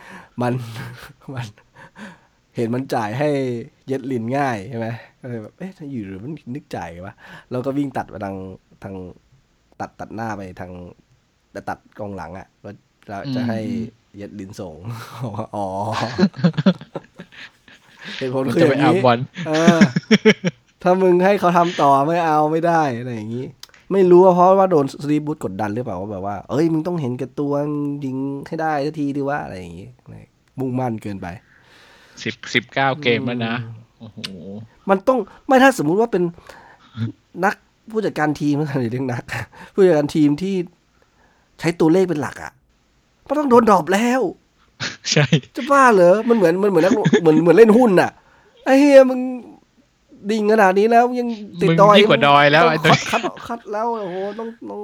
มันมัน เห็นมันจ่ายให้เย็ดลินง่ายใช่ไหมก็เลยแบบเอ๊ะถ้าอยู่หรือมันนึกจ่ายวะแล้วก็วิ่งตัดไปทางทางตัดตัดหน้าไปทางแต่ตัดกองหลังอะ่ะแล้วแล้วจะให้อืมเย็ดลินส่ง อ๋อ เหตุผลมันคือจะอไปย่างเอานี้บอลเออถ้ามึงให้เขาทำต่อไม่เอาไม่ได้อะไรอย่างนี้ ไม่รู้ว่าเพราะว่าโดนสตีฟบูธกดดันหรือเปล่าว่าแบบว่า เอ้ยมึงต้องเห็นแกับตัวยิงให้ได้สักทีดีว่าอะไรอย่างนี้มุ่งมั่นเกินไปสิบสิบเก้าเกมแล้วนะโอ้โหมันต้องไม่ถ้าสมมุติว่าเป็นนักผู้จัดการทีมนะหรือเรียกนัก ผู้จัดการทีมที่ใช้ตัวเลขเป็นหลักอะมันต้องโดนดรอปแล้ว ใช่ จะบ้าเหรอ มันเหมือนมันเหมือนนักเหมือนเหมือนเล่นหุ้นน่ะไอ้เฮียมึงดิ่งขนาดนี้แล้วยังติดมึงดอยยิ่งกว่าดอยแล้วต้ไอ้องตัวคัดคัดคัดแล้วโอ้โหต้องต้อง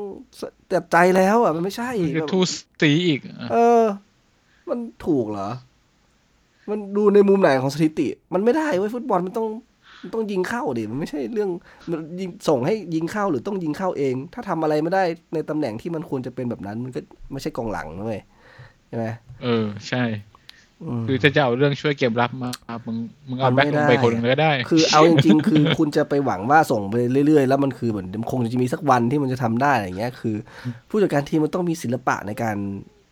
เจ็บใจแล้วอะมันไม่ใช่มึงจะแบบทูสีอีก เออ มันถูกเหรอ มันดูในมุมไหนของสถิติ มันไม่ได้เว้ยฟุตบอลมันต้องมันต้องยิงเข้าดิมันไม่ใช่เรื่องมันยิงส่งให้ยิงเข้าหรือต้องยิงเข้าเอง ถ้าทำอะไรไม่ได้ในตำแหน่งที่มันควรจะเป็นแบบนั้น มันก็ไม่ใช่กองหลังนะเว้ย ใช่ไหมเออ ใช่อืมคือถ้าจะเอาเรื่องช่วยเกมรับมามึงมึงเอามันแบ็คไม่ลงได้ไปคนหนึงก็ได้ คือเอาจริงๆ คือคุณจะไปหวังว่าส่งไปเรื่อยๆ แล้วมันคือเหมือนคงจะมีสักวันที่มันจะทำได้อะไรเงี้ย คือ ผู้จัดการทีมมันต้องมีศิลปะในการ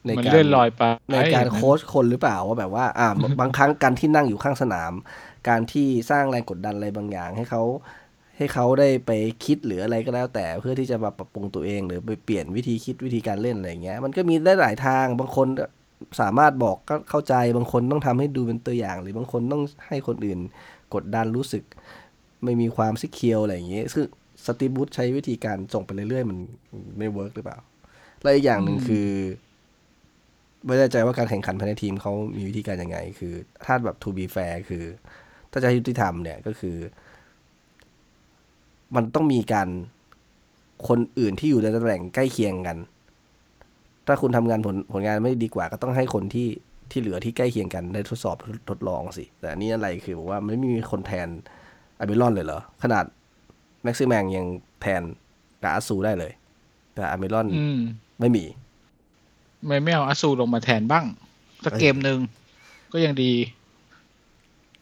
ในมันการเลื่อนลอยไปในการโค้ชคนหรือเปล่าว่าแบบว่า อ่าบางครั้งการที่นั่งอยู่ข้างสนาม การที่สร้างแรงกดดันอะไรบางอย่างให้เขา ให้เขาได้ไปคิดหรืออะไรก็แล้ว แต่เพื่อที่จะมาปรับปรุงตัวเองหรือไปเปลี่ยนวิธีคิดวิธีการเล่นอะไรเงี้ย มันก็มีได้หลายทางบางคนสามารถบอกก็เข้าใจบางคนต้องทำให้ดูเป็นตัวอย่าง หรือบางคนต้องให้คนอื่น กดดันรู้สึก ไม่มีความ secure อะไรอย่างเงี้ยซึ่งสตีฟบรูซใช้วิธีการส่งไปเรื่อยๆ มันไม่ work หรือเปล่าและอีกอย่างหนึ่งคือไม่แน่ใจว่าการแข่งขันภายในทีมเขามีวิธีการยังไง คือถ้าแบบ to be fair คือ ถ้าจะยุติธรรมเนี่ยก็คือ มันต้องมีการคนอื่นที่อยู่ในตำแหน่งใกล้เคียงกัน ถ้าคุณทำงานผลผลงานไม่ดีกว่า ก็ต้องให้คนที่ที่เหลือที่ใกล้เคียงกันได้ทดสอบทดลองสิ แต่อันนี้อะไรคือบอกว่ามันไม่มีคนแทนอาเบลอนเลยเหรอ ขนาดแม็กซิแมงยังแทนกาอาซูได้เลย แต่อาเบลอนอืมไม่มี ไม่ไม่เอาอาซูลงมาแทนบ้างสักเอ้ยเกมหนึ่งก็ยังดี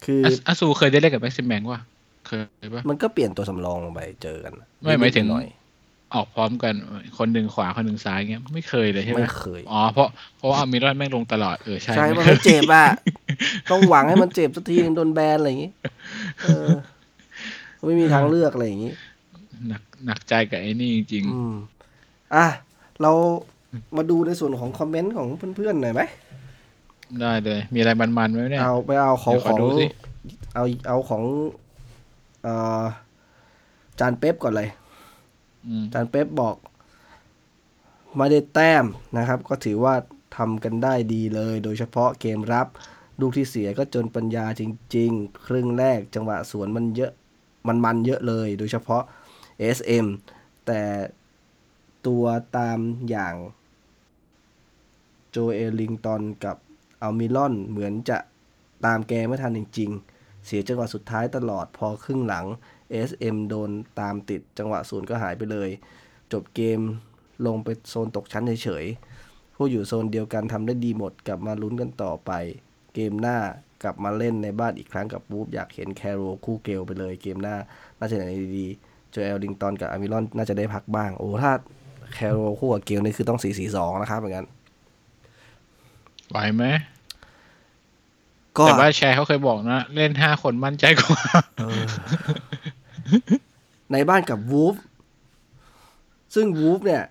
คืออาอาซูเคยได้เล่นกับแม็กซิมแมงวะ เคยปะมันก็เปลี่ยนตัวสำรองลงไปเจอกัน ไม่หมายถึงนิดๆหน่อย ออกพร้อมกันคนหนึ่งขวาคนหนึ่งซ้ายเงี้ยไม่เคยเลยใช่ไหมไม่เคยอ๋อเพราะเพราะว่าอามิรอนแม่งลงตลอดเออใช่ใช่ไม่มันเคยไม่เจ็บอะต้องหวังให้มันเจ็บสักทีนึงโดนแบนอะไรอย่างงี้เออไม่มีทางเลือกอะไรอย่างงี้หนักหนักใจกับไอ้นี่จริงอืมอะเรามาดูในส่วนของคอมเมนต์ของเพื่อนๆหน่อยไหมๆได้เลย มีอะไรมันๆไหมเนี่ย เอาไปเอาของเดี๋ยวขขอองดูสิเอาเอาของเอ่อ จานเป๊ปก่อนเลยอืมจานเป๊ปบอกไม่ได้แต้มนะครับ ก็ถือว่าทำกันได้ดีเลย โดยเฉพาะเกมรับ ลูกที่เสียก็จนปัญญาจริง ๆ ครึ่งแรกจังหวะสวนมันเยอะมันมันเยอะเลย โดยเฉพาะ SM แต่ตัวตามอย่างโจเอลิงตันกับอัลมิลอนเหมือนจะตามแกไม่ทันจริง ๆ เสียจังหวะสุดท้ายตลอดพอครึ่งหลัง SM โดนตามติดจังหวะศูนย์ก็หายไปเลย จบเกมลงไปโซนตกชั้นเฉยๆ ผู้อยู่โซนเดียวกันทำได้ดีหมดกลับมาลุ้นกันต่อไป เกมหน้ากลับมาเล่นในบ้านอีกครั้งกับบูฟอยากเห็นแคโรคู่เกลไปเลยเกมหน้า น่าจะไหนดีๆเจอเอลดิงตันกับอามิรอนน่าจะได้พักบ้าง โอ้ถ้าแคโรคู่กับเกลนี่คือต้อง4-4-2นะครับเหมือนกันไหวไหม แต่ว่าแชร์เขาเคยบอกนะ เล่นห้าคนมั่นใจกว่าเออในบ้านกับวูฟซึ่งวูฟเนี่ย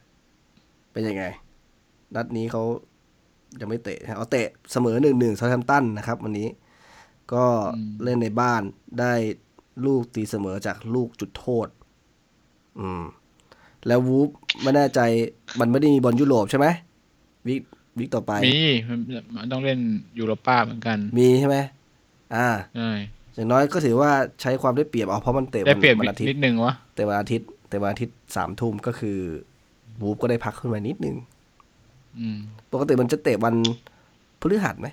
เป็นยังไง นัดนี้เขายังไม่เตะเอาเตะเสมอหนึ่งหนึ่งเซาแฮมป์ตันนะครับ วันนี้ ก็อืมเล่นในบ้านได้ลูกตีเสมอจากลูกจุดโทษ อืม แล้ววูฟไม่แน่ใจมันไม่ได้มีบอลยุโรปใช่ไหมวิก วิกต่อไป มีมันมันต้องเล่นยูโรป้าเหมือนกัน มีใช่ไหมอ่าใช่อย่างน้อยก็ถือว่าใช้ความได้เปรียบเอาเพราะมันเตะได้เปรียบวันอาทิตนิย์ดนึงวะแต่วันอาทิตย์แต่วันอาทิตย์สามทุ่มก็คือวูฟก็ได้พักขึ้นมานิดนึงอืมปกติมันจะเตะวันพฤหัสไหม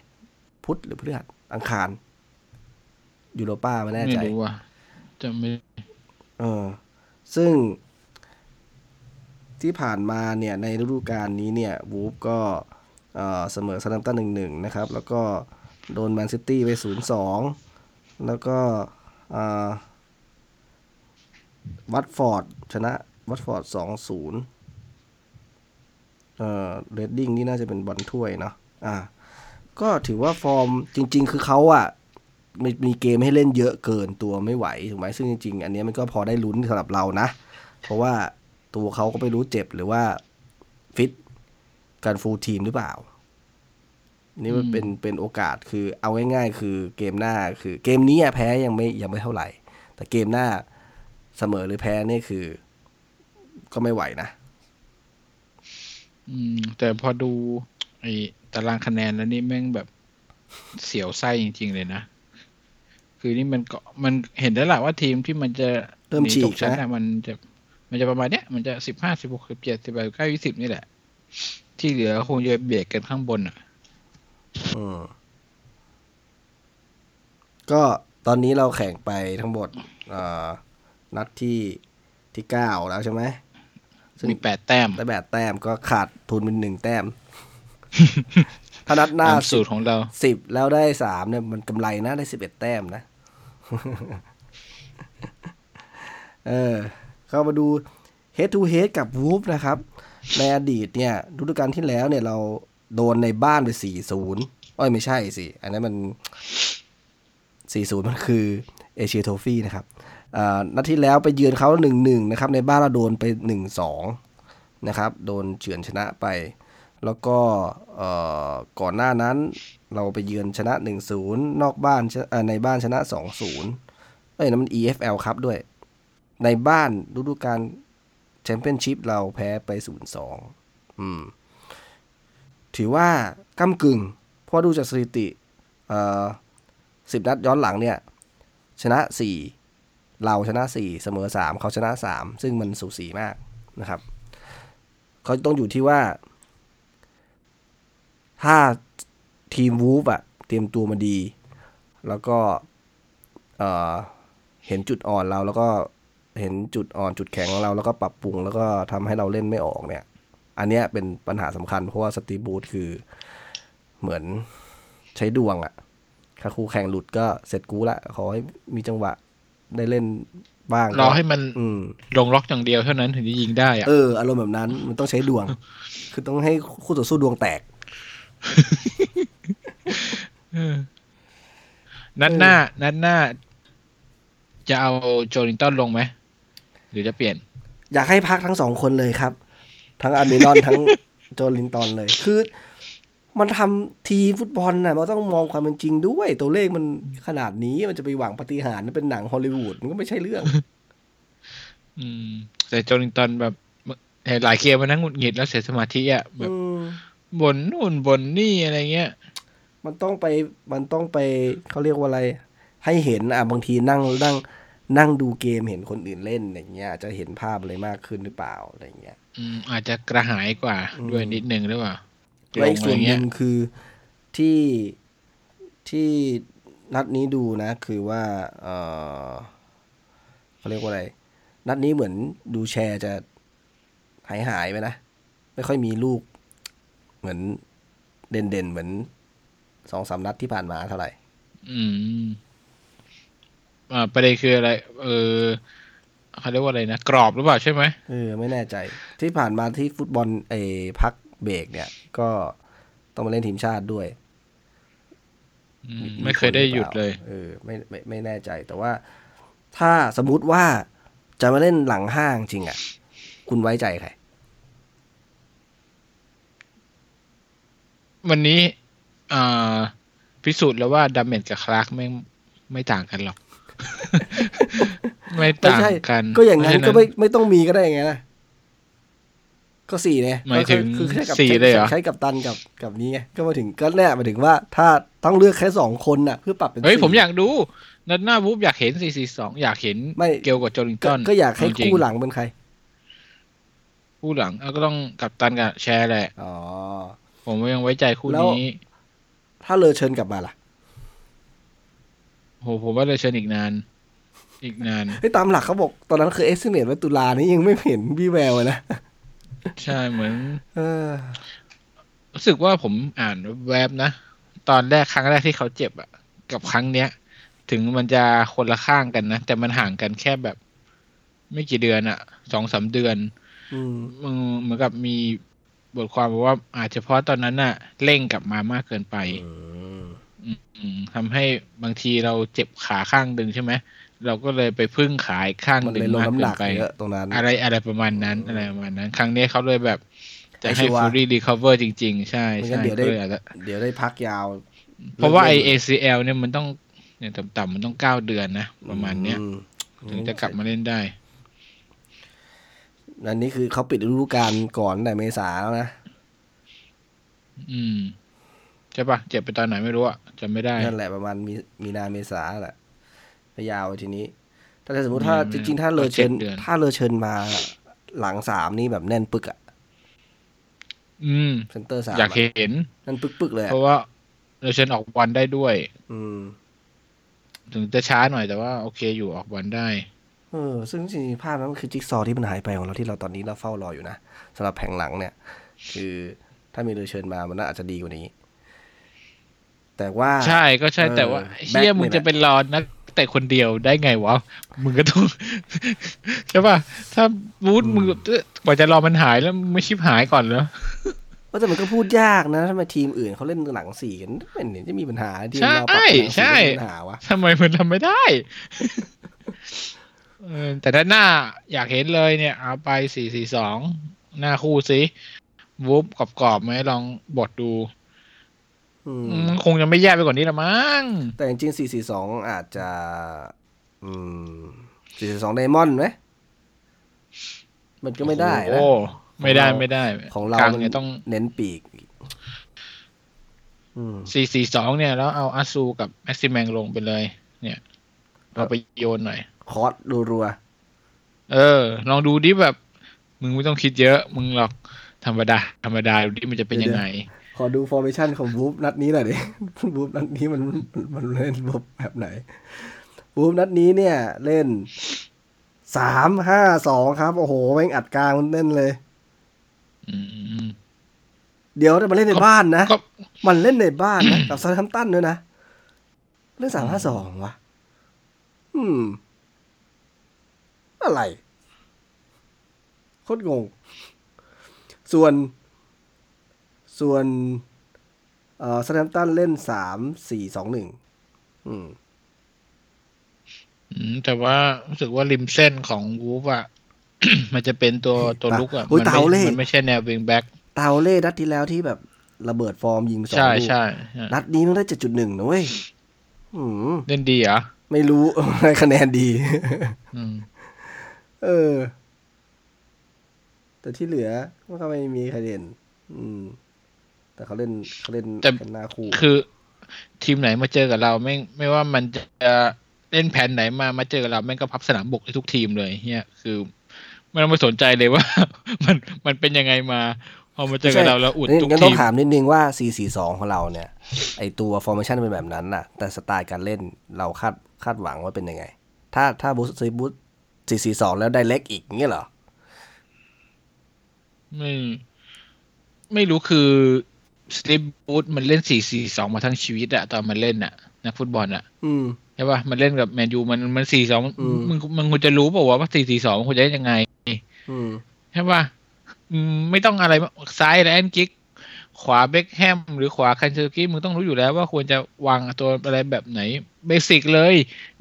พุธหรือพฤหัสอังคารยูโรป้าไม่แน่ไม่ใจรู้ว่ะจะไม่เออซึ่งที่ผ่านมาเนี่ยในฤดูกาลนี้เนี่ย วูฟก็ เอ่อเสมอซา u ั h ตันหนึ่งหนึ่งนะครับ แล้วก็โดนแมนซิตี้ไปศูนย์สองแล้วก็วัตฟอร์ดชนะวัตฟอร์ดสองศูนย์เอ่อเรดดิ้งนี่น่าจะเป็นบอลถ้วยเนาะอ่า ก็ถือว่าฟอร์มจริง ๆ คือเขาอะมีมีเกมให้เล่นเยอะเกินตัวไม่ไหวถูกไหมซึ่งจริง ๆ อันเนี้ยมันก็พอได้ลุ้นสำหรับเรานะ เพราะว่าตัวเขาก็ไม่รู้เจ็บหรือว่าฟิต การ full team หรือเปล่า นี่มันเป็นเป็นโอกาสคือเอาง่าย ๆ คือเกมหน้าคือ เกมนี้อะแพ้ยังไม่ยังไม่เท่าไหร่ แต่เกมหน้าเสมอหรือแพ้นี่คือ ก็ไม่ไหวนะ อืม แต่พอดู ไอ้ตารางคะแนนแล้วนี่แม่งแบบเสียวไส้จริง ๆ เลยนะ คือนี่มันก็มันเห็นได้แหละว่าทีมที่มันจะเริ่มหนีฉีตกกชั้นนะอะมันจะมันจะประมาณเนี้ยมันจะสิบห้าสิบหกสิบเจ็ดสิบแปดเก้ายี่สิบนี่แหละ ที่เหลือคงจะเบียดกันข้างบนอะอืมก็ตอนนี้เราแข่งไปทั้งหมดเอ่อนัดที่ที่เก้าแล้วใช่ไหมซึ่งมีแปดแต้มได้แปดแต้มก็ขาดทุนเป็นหนึ่งแต้ม ถ้านัดหน้าตามสูตรของเราสิบแล้วได้สามเนี่ยมันกำไรนะได้สิบเอ็ดแต้มนะ เออเข้ามาดู head to head กับวูฟนะครับ ในอดีตเนี่ยฤดูกาลที่แล้วเนี่ยเราโดนในบ้านไปสี่ศูนย์อ้อยไม่ใช่สิ อันนั้นมันสี่ศูนย์มันคือเอเชียโทฟี่นะครับอ่านัดที่แล้วไปเยือนเขาหนึ่งหนึ่งนะครับ ในบ้านเราโดนไปหนึ่งสองนะครับ โดนเฉือนชนะไป แล้วก็ก่อนหน้านั้นเราไปเยือนชนะ1-0นอกบ้านชนะเอ่อในบ้านชนะ2-0เอ้ยนั่นมัน EFL ครับด้วย ในบ้านฤดูกาล แชมเปี้ยนชิพเราแพ้ไป 0-2อืม ถือว่าก้ากึ่ง เพราะดูจากสถิติ เอ่อสิบนัดย้อนหลังเนี่ย ชนะ 4 เราชนะ 4 เสมอ 3 เขาชนะ 3 ซึ่งมันสูสีมากนะครับ เขาต้องอยู่ที่ว่า ถ้าทีมวูฟอะเตรียมตัวมาดี แล้วก็เเห็นจุดอ่อนเราแล้วก็ เห็นจุดอ่อนจุดแข็งของเราแล้วก็ปรับปรุง แล้วก็ทำให้เราเล่นไม่ออกเนี่ย อันเนี้ยเป็นปัญหาสำคัญเพราะว่าสตีฟบูธคือเหมือนใช้ดวงอะถ้าคู่แข่งหลุดก็เสร็จกูละ ขอให้มีจังหวะได้เล่นบ้างรอให้มันอืมลงล็อกอย่างเดียวเท่านั้นถึงจะยิงได้อะเอออารมณ์แบบนั้นมันต้องใช้ดวง คือต้องให้คู่ต่อสู้ดวงแตกนัดหน้า นัดหน้า จะเอาโจลินตันลงไหม หรือจะเปลี่ยน อยากให้พักทั้งสองคนเลยครับ ทั้งอาร์เมนอนทั้งโจลินตันเลย คือ มันทำทีมฟุตบอลน่ะมันต้องมองความเป็นจริงด้วย ตัวเลขมันขนาดนี้มันจะไปหวังปาฏิหารย์เป็นหนังฮอลลีวูดมันก็ไม่ใช่เรื่อง อืม แต่โจลินตันแบบเห็นหลายเกมมันนั่งหงุดหงิดแล้วเสียสมาธิอะแบบอืมบ่นนู่นบ่นนี่อะไรเงี้ย มันต้องไปมันต้องไปเขาเรียกว่าอะไร ให้เห็นอะบางทีนั่งนั่ง นั่งดูเกมเห็นคนอื่นเล่นอย่างเงี้ยอาจจะเห็นภาพอะไรมากขึ้นหรือเปล่าอะไรเงี้ยอืมอาจจะกระหายกว่าอืมด้วยนิดนึงหรือเปล่าและอีกส่วนหเงี้นึ่ยงคือที่ที่นัดนี้ดูนะ คือว่าเออเขาเรียกว่าอะไร นัดนี้เหมือนดูแชร์จะหายหายไปนะ ไม่ค่อยมีลูก เหมือนเด่นเด่นๆเหมือนสองสามนัดที่ผ่านมาเท่าไหร่ อืม อ่าประเด็นคืออะไร เออเขาเรียกว่าอะไรนะ กรอบหรือเปล่าใช่ไหมเออไม่แน่ใจ ที่ผ่านมาที่ฟุตบอลไอ้พักเบรกเนี่ย ก็ต้องมาเล่นทีมชาติด้วยอืมไม่เคยได้หยุดเลย เออไม่ไม่ไม่แน่ใจ แต่ว่า ถ้าสมมุติว่าจะมาเล่นหลังห้างจริงอะ คุณไว้ใจใคร วันนี้อ่าพิสูจน์แล้วว่าดาเมจกับคลาร์กไม่ไม่ต่างกันหรอก ไม่ไม่ต่างใช่กัน ก็อย่างนั้นเพก็ระฉะไม่ไม่ต้องมีก็ได้ไงนะก็สี่เนี่ยหมายถึงก็คือใช้กับสี่เลยเหรอใช้กับตันกับกับนี้ไงก็มาถึงก็แน่มาถึงว่า ถ้าต้องเลือกแค่สองคนน่ะ เพื่อปรับเป็นเฮ้ยสี่ผมอยากดูนัดหน้าวูฟอยากเห็นสี่สี่สองอยากเห็นไม่เกลกับโจลิงก็ตันก็อยากให้จริงคู่หลังเป็นใคร คู่หลังเอาก็ต้องกับตันกับแชร์แหละอ๋อผมยังไว้ใจคู่แล้วนี้ ถ้าเลอเชิญกลับมาล่ะ โหผมว่าเลยเชิญอีกนาน อีกนานเฮ้ยตามหลักเขาบอก ตอนนั้นคือเอสเมทไว้ตุลานี้ยังไม่เห็นวี่แววเลยนะ ใช่เหมือนเออรู้สึกว่าผมอ่านแวบนะ ตอนแรกครั้งแรกที่เขาเจ็บอะกับครั้งเนี้ย ถึงมันจะคนละข้างกันนะ แต่มันห่างกันแค่แบบ ไม่กี่เดือนอะสองสามเดือนอืมมึงเหมือนกับมีบทความบอกว่าอาจจะเพราะตอนนั้นน่ะ เร่งกลับมามากเกินไปอืมอืม ทำให้บางทีเราเจ็บขาข้างหนึ่งใช่ไหมเราก็เลยไปพึ่งขาอีกข้างมันหนึ่เลงยลงมากน้ำหเกินันกไปเยอะตรงนั้น อะไรอะไรประมาณนั้นอะไรประมาณนั้น ครั้งนี้เขาเลยแบบ จะให้ให้ชัวร์ fully recover จริง ๆ ใช่ไม่งั้ใช่นเดี๋ยวได้ก็เลยอาจจะเดี๋ยวได้พักยาว เพราะว่าไอ ACL เนี่ยมันต้องเนี่ยต่ำๆมันต้องเก้าเดือนนะ ประมาณเนี้ยอืถึงจะกลับมาเล่นได้อันนี้คือเขาปิดฤดูกาลก่อนแต่เมษาแล้วนะ อืม ใช่ปะเจ็บไปตอนไหนไม่รู้อะ จำไม่ได้นั่นแหละประมาณมีมีนาเมษาแหละยาวทีนี้ ถ้าสมมติถ้าไม่จริงๆ ถ้าเลอเชิญเจ็ดเดือนถ้าเลอเชิญมาหลังสามนี่แบบแน่นปึกอะอืมเซนเตอร์สามอยากอะเห็นแน่นปึกๆเลยเพอะราะว่าเลเชนออกบอลได้ด้วย อืม ถึงจะช้าหน่อยแต่ว่าโอเคอยู่ออกบอลได้เออซึ่งจริงๆภาพนั้นมันคือจิ๊กซอว์ที่มันหายไปของเราที่เราตอนนี้เราเฝ้ารออยู่นะสำหรับแผงหลังเนี่ย คือถ้ามีเลอเชิญมามันน่าอาจจะดีกว่านี้ แต่ว่าใช่ก็ใช่เออแต่ว่าแบ็คเฮียมึงเนี่ยจะเป็นรอนักแต่คนเดียวได้ไงวะ มึงก็ต้องใช่ป่ะ ถ้าบูธมึงกว่าจะรอมันหายแล้วมึงไม่ชิบหายก่อนเหรอว่าแต่มันก็พูดยากนะทำไมทีมอื่นเขาเล่นหลังสี่กันไม่เห็นจะมีปัญหาทีมใช่เราปรับหลังสี่ใช่ไม่มีปัญหาวะทำไมมันทำไม่ได้เออแต่ด้านหน้าอยากเห็นเลยเนี่ย เอาไปสี่สี่สองหน้าคู่สิวูบกรอบๆไหมลองบดดูอืมมัน คงจะไม่แย่ไปกว่านี้ละมั้ง แต่จริงๆสี่สี่สองอาจจะ อืมสี่สี่สองไดมอนด์ไหม มันก็ไม่ได้นะโอ้ไม่ได้ไม่ได้ ของเรากลางมันเนี่ยต้องเน้นปีกอืมสี่สี่สองเนี่ย แล้วเอาอาซูกับแม็กซิแมงลงไปเลย เนี่ยเอาไปโยนหน่อย คอร์สรัว เออ ลองดูดิแบบ มึงไม่ต้องคิดเยอะ มึงหรอกธรรมดา ธรรมดา ดูดิมันจะเป็นยังไงๆ ขอดูฟอร์เมชันของบูฟนัดนี้หน่อยดิบูฟนัดนี้มันมันเล่นบูฟแบบไหนบูฟนัดนี้เนี่ยเล่นสามห้าสองครับ โอ้โหแม่งอัดกลางมันเล่นเลยอืมเดี๋ยวแต่มันเล่นในบ้านนะก็มันเล่นในบ้านนะกับซา u t ทัมตันด้วยนะเล่นสามห้าสองวะอืม อะไรโคตรงง ส่วน ส่วนเอ่อซา u t ทัมตันเล่นสามสี่สองหนึ่งอืมอืมแต่ว่ารู้สึกว่าริมเส้นของวูล์ฟอะมันจะเป็นตัวตัวลุกอะอุ๊ยมันตราโอเร่ไม่มันไม่ใช่แนว wing back ตราโอเร่นัดที่แล้วที่แบบระเบิดฟอร์มยิงไปสองใช่ลูกใช่ใช่นัดนี้มันได้เจ็ดจุดหนึ่งนะเว้ยอืมเล่นดีเหรอ ไม่รู้ได้คะแนนดีอืมเออ แต่ที่เหลือมันก็ไม่มีใครเด่น อืม แต่เขาเล่นเขาเล่นแต่กันหน้าคู่คือทีมไหนมาเจอกับเราไม่ไม่ว่ามันจะเล่นแผนไหนมามาเจอกับเราแม่งก็พับสนามบกให้ทุกทีมเลยเนี่ยคือไม่ต้องมาสนใจเลยว่า มันมันเป็นยังไงมาพอมาเจอกับเราแล้วอุดนี่ทุกงั้นต้อทีงมถามนิดนึงว่า 442 ของเราเนี่ย ไอตัวฟอร์ a t ชันเป็นแบบนั้นน่ะ แต่สไตล์การเล่นเราคาดคาดหวังว่าเป็นยังไง ถ้าถ้าบูสซีบูส442 แล้วได้เล็กอีกเงี้ยเหรอ ไม่ ไม่รู้คือ สตีฟบูธมันเล่นสี่สี่สองมาทั้งชีวิตอะตอนมันเล่นอะนักฟุตบอลอะอืมใช่ป่ะมันเล่นกับแมนยูมันมันสี่สองอืมมึงมึงควรจะรู้เปล่าวะว่าสี่สี่สองมันควรจะเล่นยังไงอืมใช่ป่ะอืมไม่ต้องอะไรมากซ้ายไรอันกิกส์ ขวาเบ็คแฮมหรือขวาคันเชลสกี้มึงต้องรู้อยู่แล้วว่าควรจะวางตัวอะไรแบบไหน basic เลย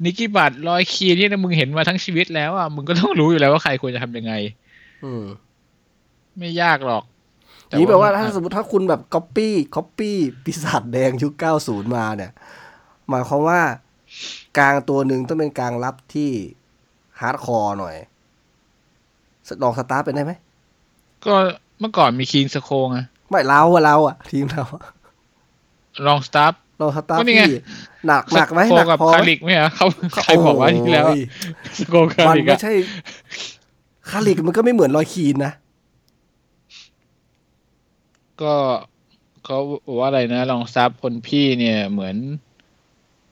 นิกกี้ บัตต์ รอยคีน ที่นะมึงเห็นมาทั้งชีวิตแล้วอะมึงก็ต้องรู้อยู่แล้วว่าใครควรจะทำยังไง อืมไม่ยากหรอก นี่แปลว่าถ้าสมมติถ้าคุณแบบ copy copy ปีศาจแดงยุค90มาเนี่ย หมายความว่ากลางตัวหนึ่งต้องเป็นกลางรับที่ฮาร์ดคอร์หน่อยลองสตาร์ทเป็นได้ไหม ก็เมื่อก่อนมีคีนสโคงอะไม่เราอะเราอะทีมเราอะลองสตาร์ทลองสตาร์ทก็นี่ไงที่หนักหนักไหมสโคหนักกับพอคาไหมลิกไหมฮะเขาใครบอกว่าที่แล้วอะโอ้ยสโคคามันลิกไม่อะใช่คาลิกมันก็ไม่เหมือนรอยคีนนะ ก็เขาบอกว่าอะไรนะลองซับคนพี่เนี่ยเหมือน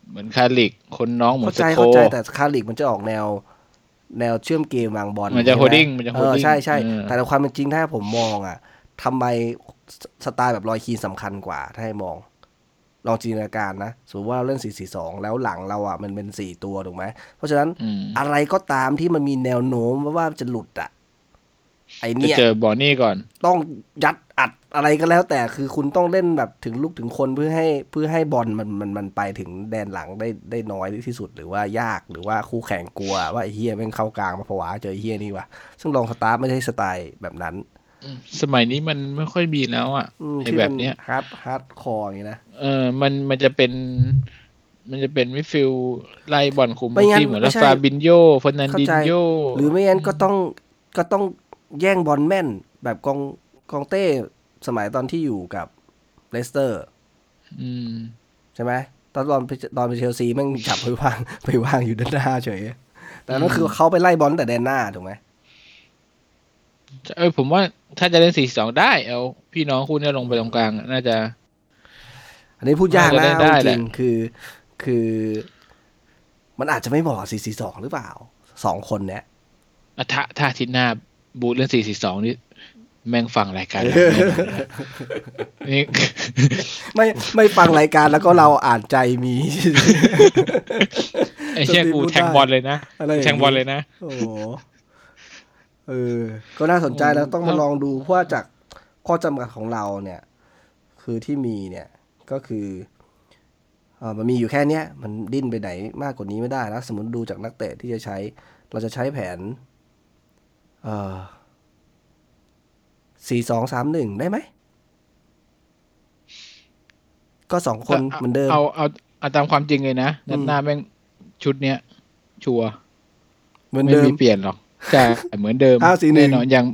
เหมือนคาลิก คนน้องเหมือเข้านสใจโคเข้าใจแต่คาลิกมันจะออกแนว แนวเชื่อมเกมวางบอลมันจะใช่ไห holding มันจะเออ holding ใช่ใช่เออแต่ในความเป็นจริงถ้าผมมองอะทำไมสสไตล์แบบรอยคีนสำคัญกว่า ถ้าให้มอง ลองจินตนาการนะสมมติว่าเราเล่น4-4-2แล้วหลังเราอะมันเป็น4ตัวถูกไหมเพราะฉะนั้นอืมอะไรก็ตามที่มันมีแนวโน้มว่าจะหลุดอะ ไอจะเนี่ยเจอบอนนี่ก่อน ต้องยัดอัดอะไรก็แล้ว แต่คือคุณต้องเล่นแบบถึงลูกถึงคนเพื่อให้เพื่อให้บอลมันมันมันไปถึงแดนหลังได้ได้น้อยที่สุดหรือว่ายากหรือว่าคู่แข่งกลัวว่าไอ้เฮียแม่งเข้ากลางมาผวาเจอไอ้เฮียนี่วะซึ่งลองสตาฟฟ์ไม่ใช่สไตล์แบบนั้นสมัยนี้มันไม่ค่อยมีแล้วอะอืมไอ้ที่แบมับเนี้ย hard hardcore อย่างนี้นะเออมันมันจะเป็นมันจะเป็นมิดฟิลด์ไล่บอลคุมไม่งั้นที่เหมือนไม่ลาใช่ฟาบินโญ่ เฟอร์นันดินโญ่ เข้าใจหรือไม่งั้นก็ต้องก็ต้อง แย่งบอลแม่น แบบกองกองเต้สมัยตอนที่อยู่กับเลสเตอร์อืมใช่ไหมตอนตอนไปตอนไปเชลซีแม่งจับไปวางไปวางอยู่ด้านหน้าเฉย แต่นั่นคือเขาไปไล่บอลแต่แดนหน้าถูกไหมเออผมว่าถ้าจะเล่นสี่สองได้เอาพี่น้องคู่เนี้ลงไปตรงกลางน่าจะ อันนี้พูดยากนะน่าจะได้เอาจแหริละงๆคือคือ มันอาจจะไม่เหมาะสี่สี่สองหรือเปล่าสองคนเนี้ยอะถ้าถ้าอาทิตย์หน้า บูธเล่นสี่สี่สองนี่แม่งฟังรายการเรานี่ไม่ไม่ฟังรายการแล้วก็เราอ่านใจมีไอ้เชี่ยกูพูดได้แทงบอลเลยนะอะไรอย่างนี้แทงบอลเลยนะโอ้โหเออ ก็น่าสนใจแล้วต้องมาลองดูเพราะว่าจากข้อจำกัดของเราเนี่ย คือที่มีเนี่ยก็คือเออมันมีอยู่แค่เนี้ยมันดิ้นไปไหนมากกว่านี้ไม่ได้แล้วสมมติดูจากนักเตะที่จะใช้ เราจะใช้แผนเออ สี่สองสามหนึ่งได้ไหม ก็สองคนเหมือนเดิม เอาเอาเอาตามความจริงเลยนะอืนัมดหน้าแม่งชุดเนี้ย ชัวร์เหมือนไม่เดิมมีเปลี่ยนหรอกใช่เหมือนเดิมห้าสี่หนึ่แน่งนอนอย่าง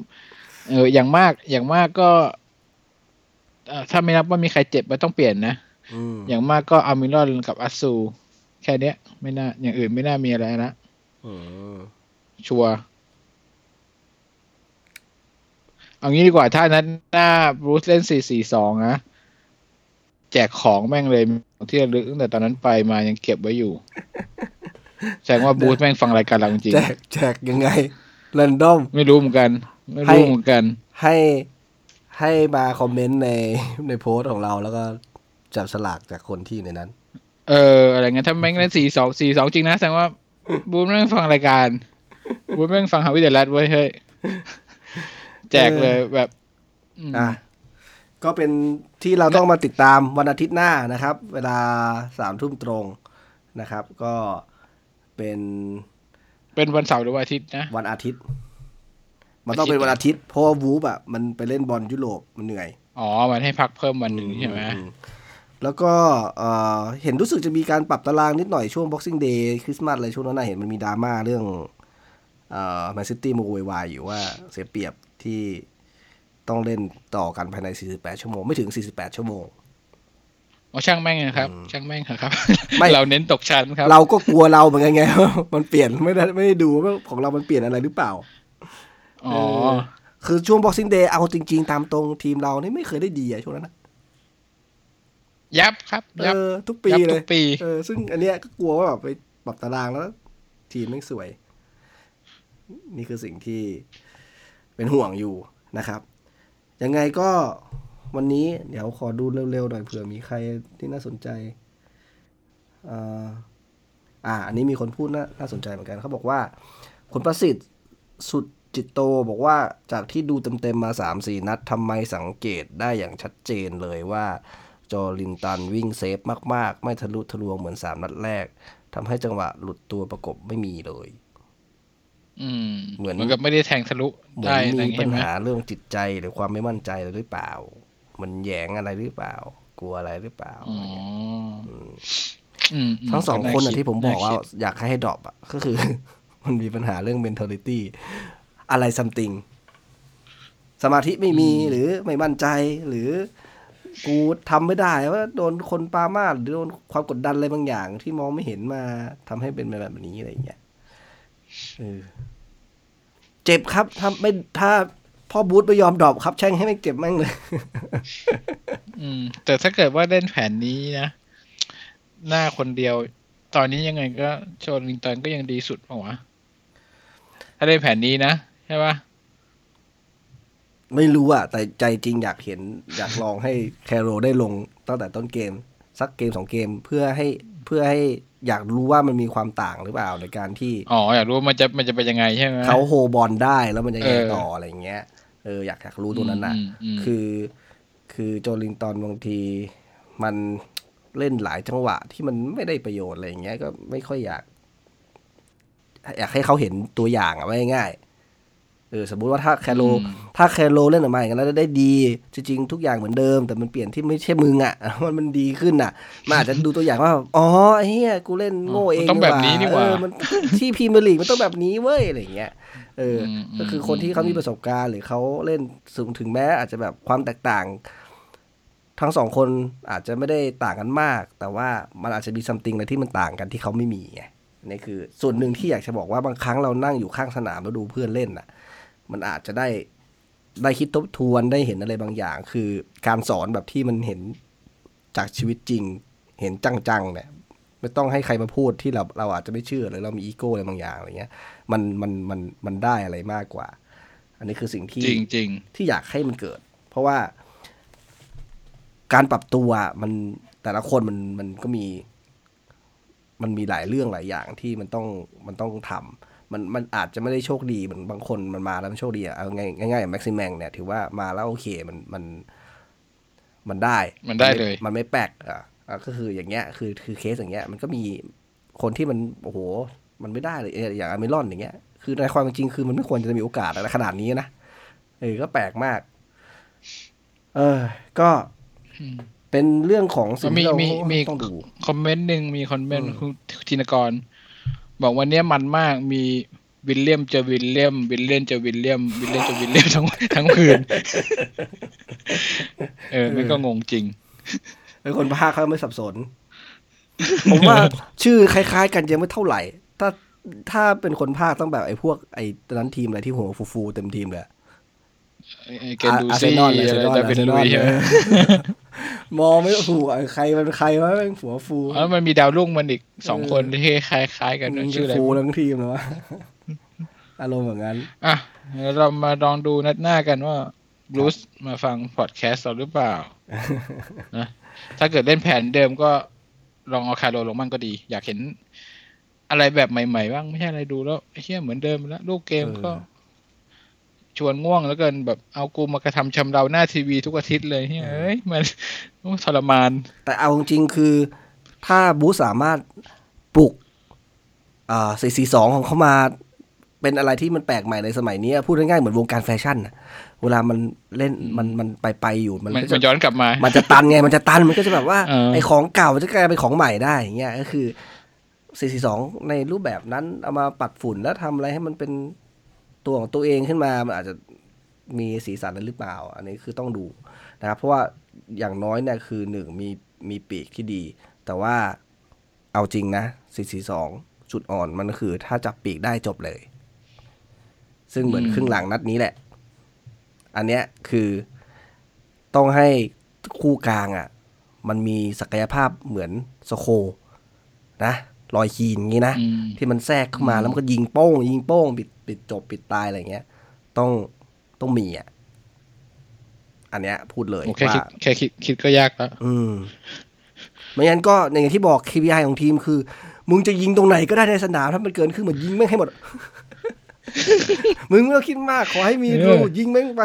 เอออย่างมากอย่างมากก็เอ่อถ้าไม่นับว่ามีใครเจ็บไม่ต้องเปลี่ยนนะอืมอย่างมากก็อามิรอนกับอัสซูแค่เนี้ย ไม่น่า อย่างอื่นไม่น่ามีอะไรนะอืมชัวร์ เอางี้ดีกว่าถ้านั้นหน้าบรูซเล่นสี่สี่สองนะ แจกของแม่งเลยของที่ระลึกตั้งแต่ตอนนั้นไปมายังเก็บไว้อยู่ แสดงว่าบรูซแม่งฟังรายการเราจริง แจกแจกยังไงแรนดอมๆไม่รู้เหมือนกัน ไม่ให้รู้เหมือนกัน ให้ให้มาคอมเมนต์ในในโพสต์ของเราแล้วก็จับสลากจากคนที่ในนั้น เออ อะไรเงี้ยถ้าแม่งเล่นสี่สองสี่สองจริงนะแสดงว่าบูมแม่งฟังรายการบูมแม่งฟังฮาวิเดลัสไว้ยเฮ้ย แจกเลยแบบมอะก็เป็นที่เราต้องมาติดตามวันอาทิตย์หน้านะครับ เวลาสามทุ่มตรงนะครับ ก็เป็น เป็นวันเสาร์หรือวันอาทิตย์นะ วันอาทิตย์ มันต้องเป็นวันอาทิตย์เพราะว่าวูฟอะมันไปเล่นบอลยุโรปมันเหนื่อย อ๋อ มันให้พักเพิ่มวันหนึ่งใช่ไหมอืมแล้วก็เอ่อเห็นรู้สึกจะมีการปรับตารางนิดหน่อยช่วง Boxing Day คริสต์มาสอะไรช่วงนั้นนะเห็นมันมีดราม่าเรื่องเอ่อ แมนซิตี้มาโวยวายอยู่ว่าเสียเปรียบที่ต้องเล่นต่อกันภายใน 48 ชั่วโมง ไม่ถึง 48 ชั่วโมงอ๋อช่างแม่งนะครับ ช่างแม่งเถอะครับ ไม่เราเน้นตกชั้นครับ เราก็กลัวเราเหมือนกันไงว่ามันเปลี่ยนไม่ได้ไม่ได้ดูว่าของเรามันเปลี่ยนอะไรหรือเปล่า อ๋อเออคือช่วง Boxing Day เอาจริง ๆ ตามตรงทีมเรานี่ไม่เคยได้ดีอะช่วงนั้นนะยับครับยับเออทุกปียับเลทุยกปีเออซึ่งอันเนี้ยก็กลัวว่าแบบไปปรับตารางแล้ว ทีมไม่สวย นี่คือสิ่งที่เป็นห่วงอยู่นะครับ ยังไงก็วันนี้เดี๋ยวขอดูเร็วๆหน่อยเผื่อมีใครที่น่าสนใจอ่าอ,อันนี้มีคนพูดน่าน่าสนใจเหมือนกันเขาบอกว่าผลประสิทธิ์สุดจิตโตบอกว่าจากที่ดูเต็มๆมาสามสี่นัดทำไมสังเกตได้อย่างชัดเจนเลยว่าจอลินตันวิ่งเซฟมาก ๆ ไม่ทะลุทะลวงเหมือนสามนัดแรกทำให้จังหวะหลุดตัวประกบไม่มีเลย เหมือนกับไม่ได้แทงทะลุเหมือนได้อะไรมีอย่างปัเงี้ญยไหมหาเรื่องจิตใจหรือความไม่มั่นใจอะไรหรือเปล่า มันแหยงอะไรหรือเปล่า กลัวอะไรหรือเปล่าอ๋ออืมทั้งสองคนอะที่ผมบอกว่าน่คิดอยากให้ drop อะก็คือ มันมีปัญหาเรื่อง mentality อะไร something สมาธิไม่มีหรือไม่มั่นใจหรือกูทำไม่ได้ว่าโดนคนปรามาสหรือโดนความกดดันอะไรบางอย่างที่มองไม่เห็นมาทำให้เป็นแบบนี้อะไรอย่างเงี้ย เออเจ็บครับถ้าไม่ถ้าพ่อบรูซไม่ยอม drop ครับ แช่งให้แม่งเจ็บแม่งเลย อืม แต่ถ้าเกิดว่าเล่นแผนนี้นะ หน้าคนเดียว ตอนนี้ยังไงก็โชลิงตันก็ยังดีสุดเปล่าวะถ้าเล่นแผนนี้นะ ใช่ปะไม่รู้อะแต่ใจจริงอยากเห็น อยากลองให้แคโรได้ลงตั้งแต่ต้นเกม สักเกมสองเกมเพื่อให้ เพื่อให้อยากรู้ว่ามันมีความต่างหรือเปล่าในการที่อ๋ออยากรู้ว่ามันจะมันจะเป็นยังไงใช่ไหมเขาโฮบอลได้แล้วมันจะยังไงเออต่ออะไรเงี้ยเอออยากอยากรู้ตรงนั้นน่ะอืมอืมคือ คือโจลิงตันบางทีมันเล่นหลายจังหวะที่มันไม่ได้ประโยชน์อะไรเงี้ยก็ไม่ค่อยอยาก อยากให้เขาเห็นตัวอย่างอะว่าง่ายๆเออสมมุติว่าถ้าแคโรอืมถ้าแคโรเล่นออกมาอย่างนั้นแล้วได้ดี จริงๆทุกอย่างเหมือนเดิม แต่มันเปลี่ยนที่ไม่ใช่มึงอะมันมันดีขึ้นอะมันอาจจะดูตัวอย่างว่าอ๋อไอ้เฮียกูเล่นโง่เองมันต้องแบบนี้นี่หว่าเออมันที่พรีเมียร์ลีกมันต้องแบบนี้เว้ยอะไรอย่างเงี้ยเอออมก็คือคนที่เขามีประสบการณ์หรือเขาเล่นสูงถึงแม้อาจจะแบบความแตกต่าง ทั้งสองคนอาจจะไม่ได้ต่างกันมาก แต่ว่ามันอาจจะมีซัมติงอะไรที่มันต่างกันที่เขาไม่มีไงนี่คือส่วนหนึ่งที่อยากจะบอกว่าบางครั้งเรานั่งอยู่ข้างสนามแล้วดูเพื่อนเล่นน่ะ มันอาจจะได้ได้คิดทบทวนได้เห็นอะไรบางอย่าง คือการสอนแบบที่มันเห็นจากชีวิตจริง เห็นจังๆเนี่ยไม่ต้องให้ใครมาพูดที่เราเราอาจจะไม่เชื่อหรือเรามีอีโก้อะไรบางอย่างอะไรเงี้ย มันมันมันมันได้อะไรมากกว่า อันนี้คือสิ่งที่จริงจริงที่อยากให้มันเกิด เพราะว่าการปรับตัวมันแต่ละคนมันมันก็มี มันมีหลายเรื่องหลายอย่างที่มันต้องมันต้องทำ มันมันอาจจะไม่ได้โชคดีเหมือนบางคนมันมาแล้วมันโชคดีอะเอาง่ายง่ายๆอย่างแม็กซิแมงเนี่ยถือว่ามาแล้วโอเคมันมัน มันได้ มันได้เลย มันไม่แปลกอะอะก็คืออย่างเงี้ยคือคือเคสอย่างเงี้ย มันก็มีคนที่มันโอ้โห มันไม่ได้เลยเอออย่างอัลมิรอนอย่างเงี้ย คือในความเป็นจริงคือมันไม่ควรจะมีโอกาสอะไรขนาดนี้นะเออก็แปลกมาก เออ ก็เป็นเรื่องของสิ่งมีที่เรามีมีต้องดู comment หนึ่งมี comment อืมคุณธินกร บอกวันเนี้ยมันมากมีวิลเลียมเจอวิลเลียม วิลเลียมเจอวิลเลียม วิลเลียมเจอวิลเลียมทั้งทั้งคืน เออมันก็งงจริงเป็นคนภาคเขาไม่สับสน ผมว่าชื่อคล้าย ๆ กันยังไม่เท่าไหร่ ถ้าถ้าเป็นคนภาคต้องแบบไอ้พวกไอ้ตอนนั้นทีมอะไรที่หัวฟูๆเต็มทีมเลยไอ้เกนดูอาร์เซซี่นอลอะไรอาร์เซนอลแต่เป็นลุยใช่ไห มมองไม่ถูกอะใครมันใครวะแม่งหัวฟูแล้วมันมีดาวรุ่งมันอีกสองคนที่คล้ายๆกันมันชื่ออะไรฟูทั้งทีมเลยวะอารมณ์แบบนั้น อะเดี๋ยวเรามาลองดูนัดหน้ากันว่าบลูสมาฟังพอดแคสต์เราหรือเปล่านะถ้าเกิดเล่นแผนเดิมก็ลองเอาคาร์โลลงมั่งก็ดี อยากเห็นอะไรแบบใหม่ ๆ บ้าง ไม่ใช่อะไรดูแล้วไอ้เฮียเหมือนเดิมแล้ว ลูกเกมก็เออ ชวนง่วงแล้วเกินแบบเอากูมากระทำชำเราหน้าทีวีทุกอาทิตย์เลยเฮ้ยเอ้ยมันโอ้ทรมาน แต่เอาจริงๆคือ ถ้าบูธสามารถปลุกอ่าสี่สี่สองของเขามา เป็นอะไรที่มันแปลกใหม่ในสมัยนี้พูดง่ายๆเหมือนวงการแฟชั่นน่ะเวลามันเล่นมันมันไปไปๆอยู่มันมันก็มันจะย้อนกลับมา มันจะตันไงมันจะตันมันก็จะแบบว่าเออไอ้ของเก่ามันจะกลายเป็นของใหม่ได้อย่างเงี้ยก็คือ442ในรูปแบบนั้นเอามาปัดฝุ่นแล้วทำอะไรให้มันเป็น ตัวของตัวเองขึ้นมา มันอาจจะมีสีสันนั้นหรือเปล่า อันนี้คือต้องดูนะครับเพราะว่าอย่างน้อยเนี่ยคือหนึ่งมีมีปีกที่ดี แต่ว่าเอาจริงนะ442จุดอ่อนมันคือถ้าจับปีกได้จบเลย ซึ่งเหมือนครึ่งหลังนัดนี้แหละ อันเนี้ยคือต้องให้คู่กลางอะ มันมีศักยภาพเหมือนสโคนะ ลอยคีนอย่างงี้นะอืมที่มันแทรกเข้ามาแล้วมันก็ยิงโป้ง ยิงโป้งปิดปิดจบปิดตายอะไรเงี้ย ต้องต้องมีอะ อันเนี้ย พูดเลยโอเคคิดว่าแค่คิดคิดก็ยากแล้วอืมไม่งั้นก็อย่างที่บอก KPI ของทีมคือ มึงจะยิงตรงไหนก็ได้ในสนามถ้ามันเกินครึ่งมันยิงแม่งให้หมด มึงไม่ต้องคิดมากขอให้มีเอรูอยิงแม่งไป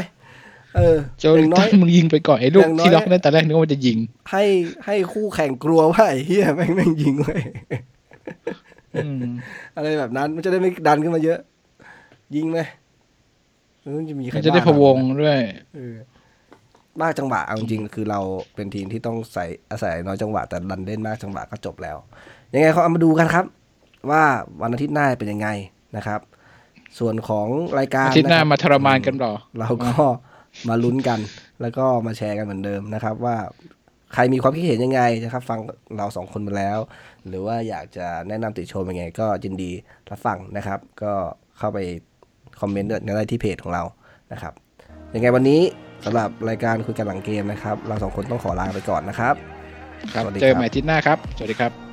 เออโจอลิย่างน้ตัอยนมึงยิงไปก่อนไอ้ลูกอย่างน้อยที่ล็อกได้แต่แรกนึกว่ามันจะยิง ให้ให้คู่แข่งกลัวว่าไอ้เฮียแม่งแม่งยิงไว้ย อืมอะไรแบบนั้น มันจะได้ไม่ดันขึ้นมาเยอะ ยิงไหมมันจะมีใครมันจะได้บ้าพะวงด้วยเออมากจังหวะเอาจริงๆคือเราเป็นทีมที่ต้องใส่อาศัยน้อยจังหวะแต่ดันเล่นมากจังหวะก็จบแล้ว ยังไงเขาเอามาดูกันครับ ว่าวันอาทิตย์หน้าเป็นยังไงนะครับ ส่วนของรายการอาทิตย์หน้าะครับมาทรมานกันหรอ เราก็มาลุ้นกัน แล้วก็มาแชร์กันเหมือนเดิมนะครับ ว่า ใครมีความคิดเห็นยังไงนะครับฟังเราสองคนมาแล้ว หรือว่าอยากจะแนะนำติชมยังไง ก็ยินดีรับฟังนะครับ ก็เข้าไปคอมเมนต์กันได้ที่เพจของเรานะครับยังไงวันนี้สำหรับรายการคุยกันหลังเกมนะครับ เราสองคนต้องขอลาไปก่อนนะครับครับสวัสดีเจอครับใหม่อาทิตย์หน้าครับ สวัสดีครับ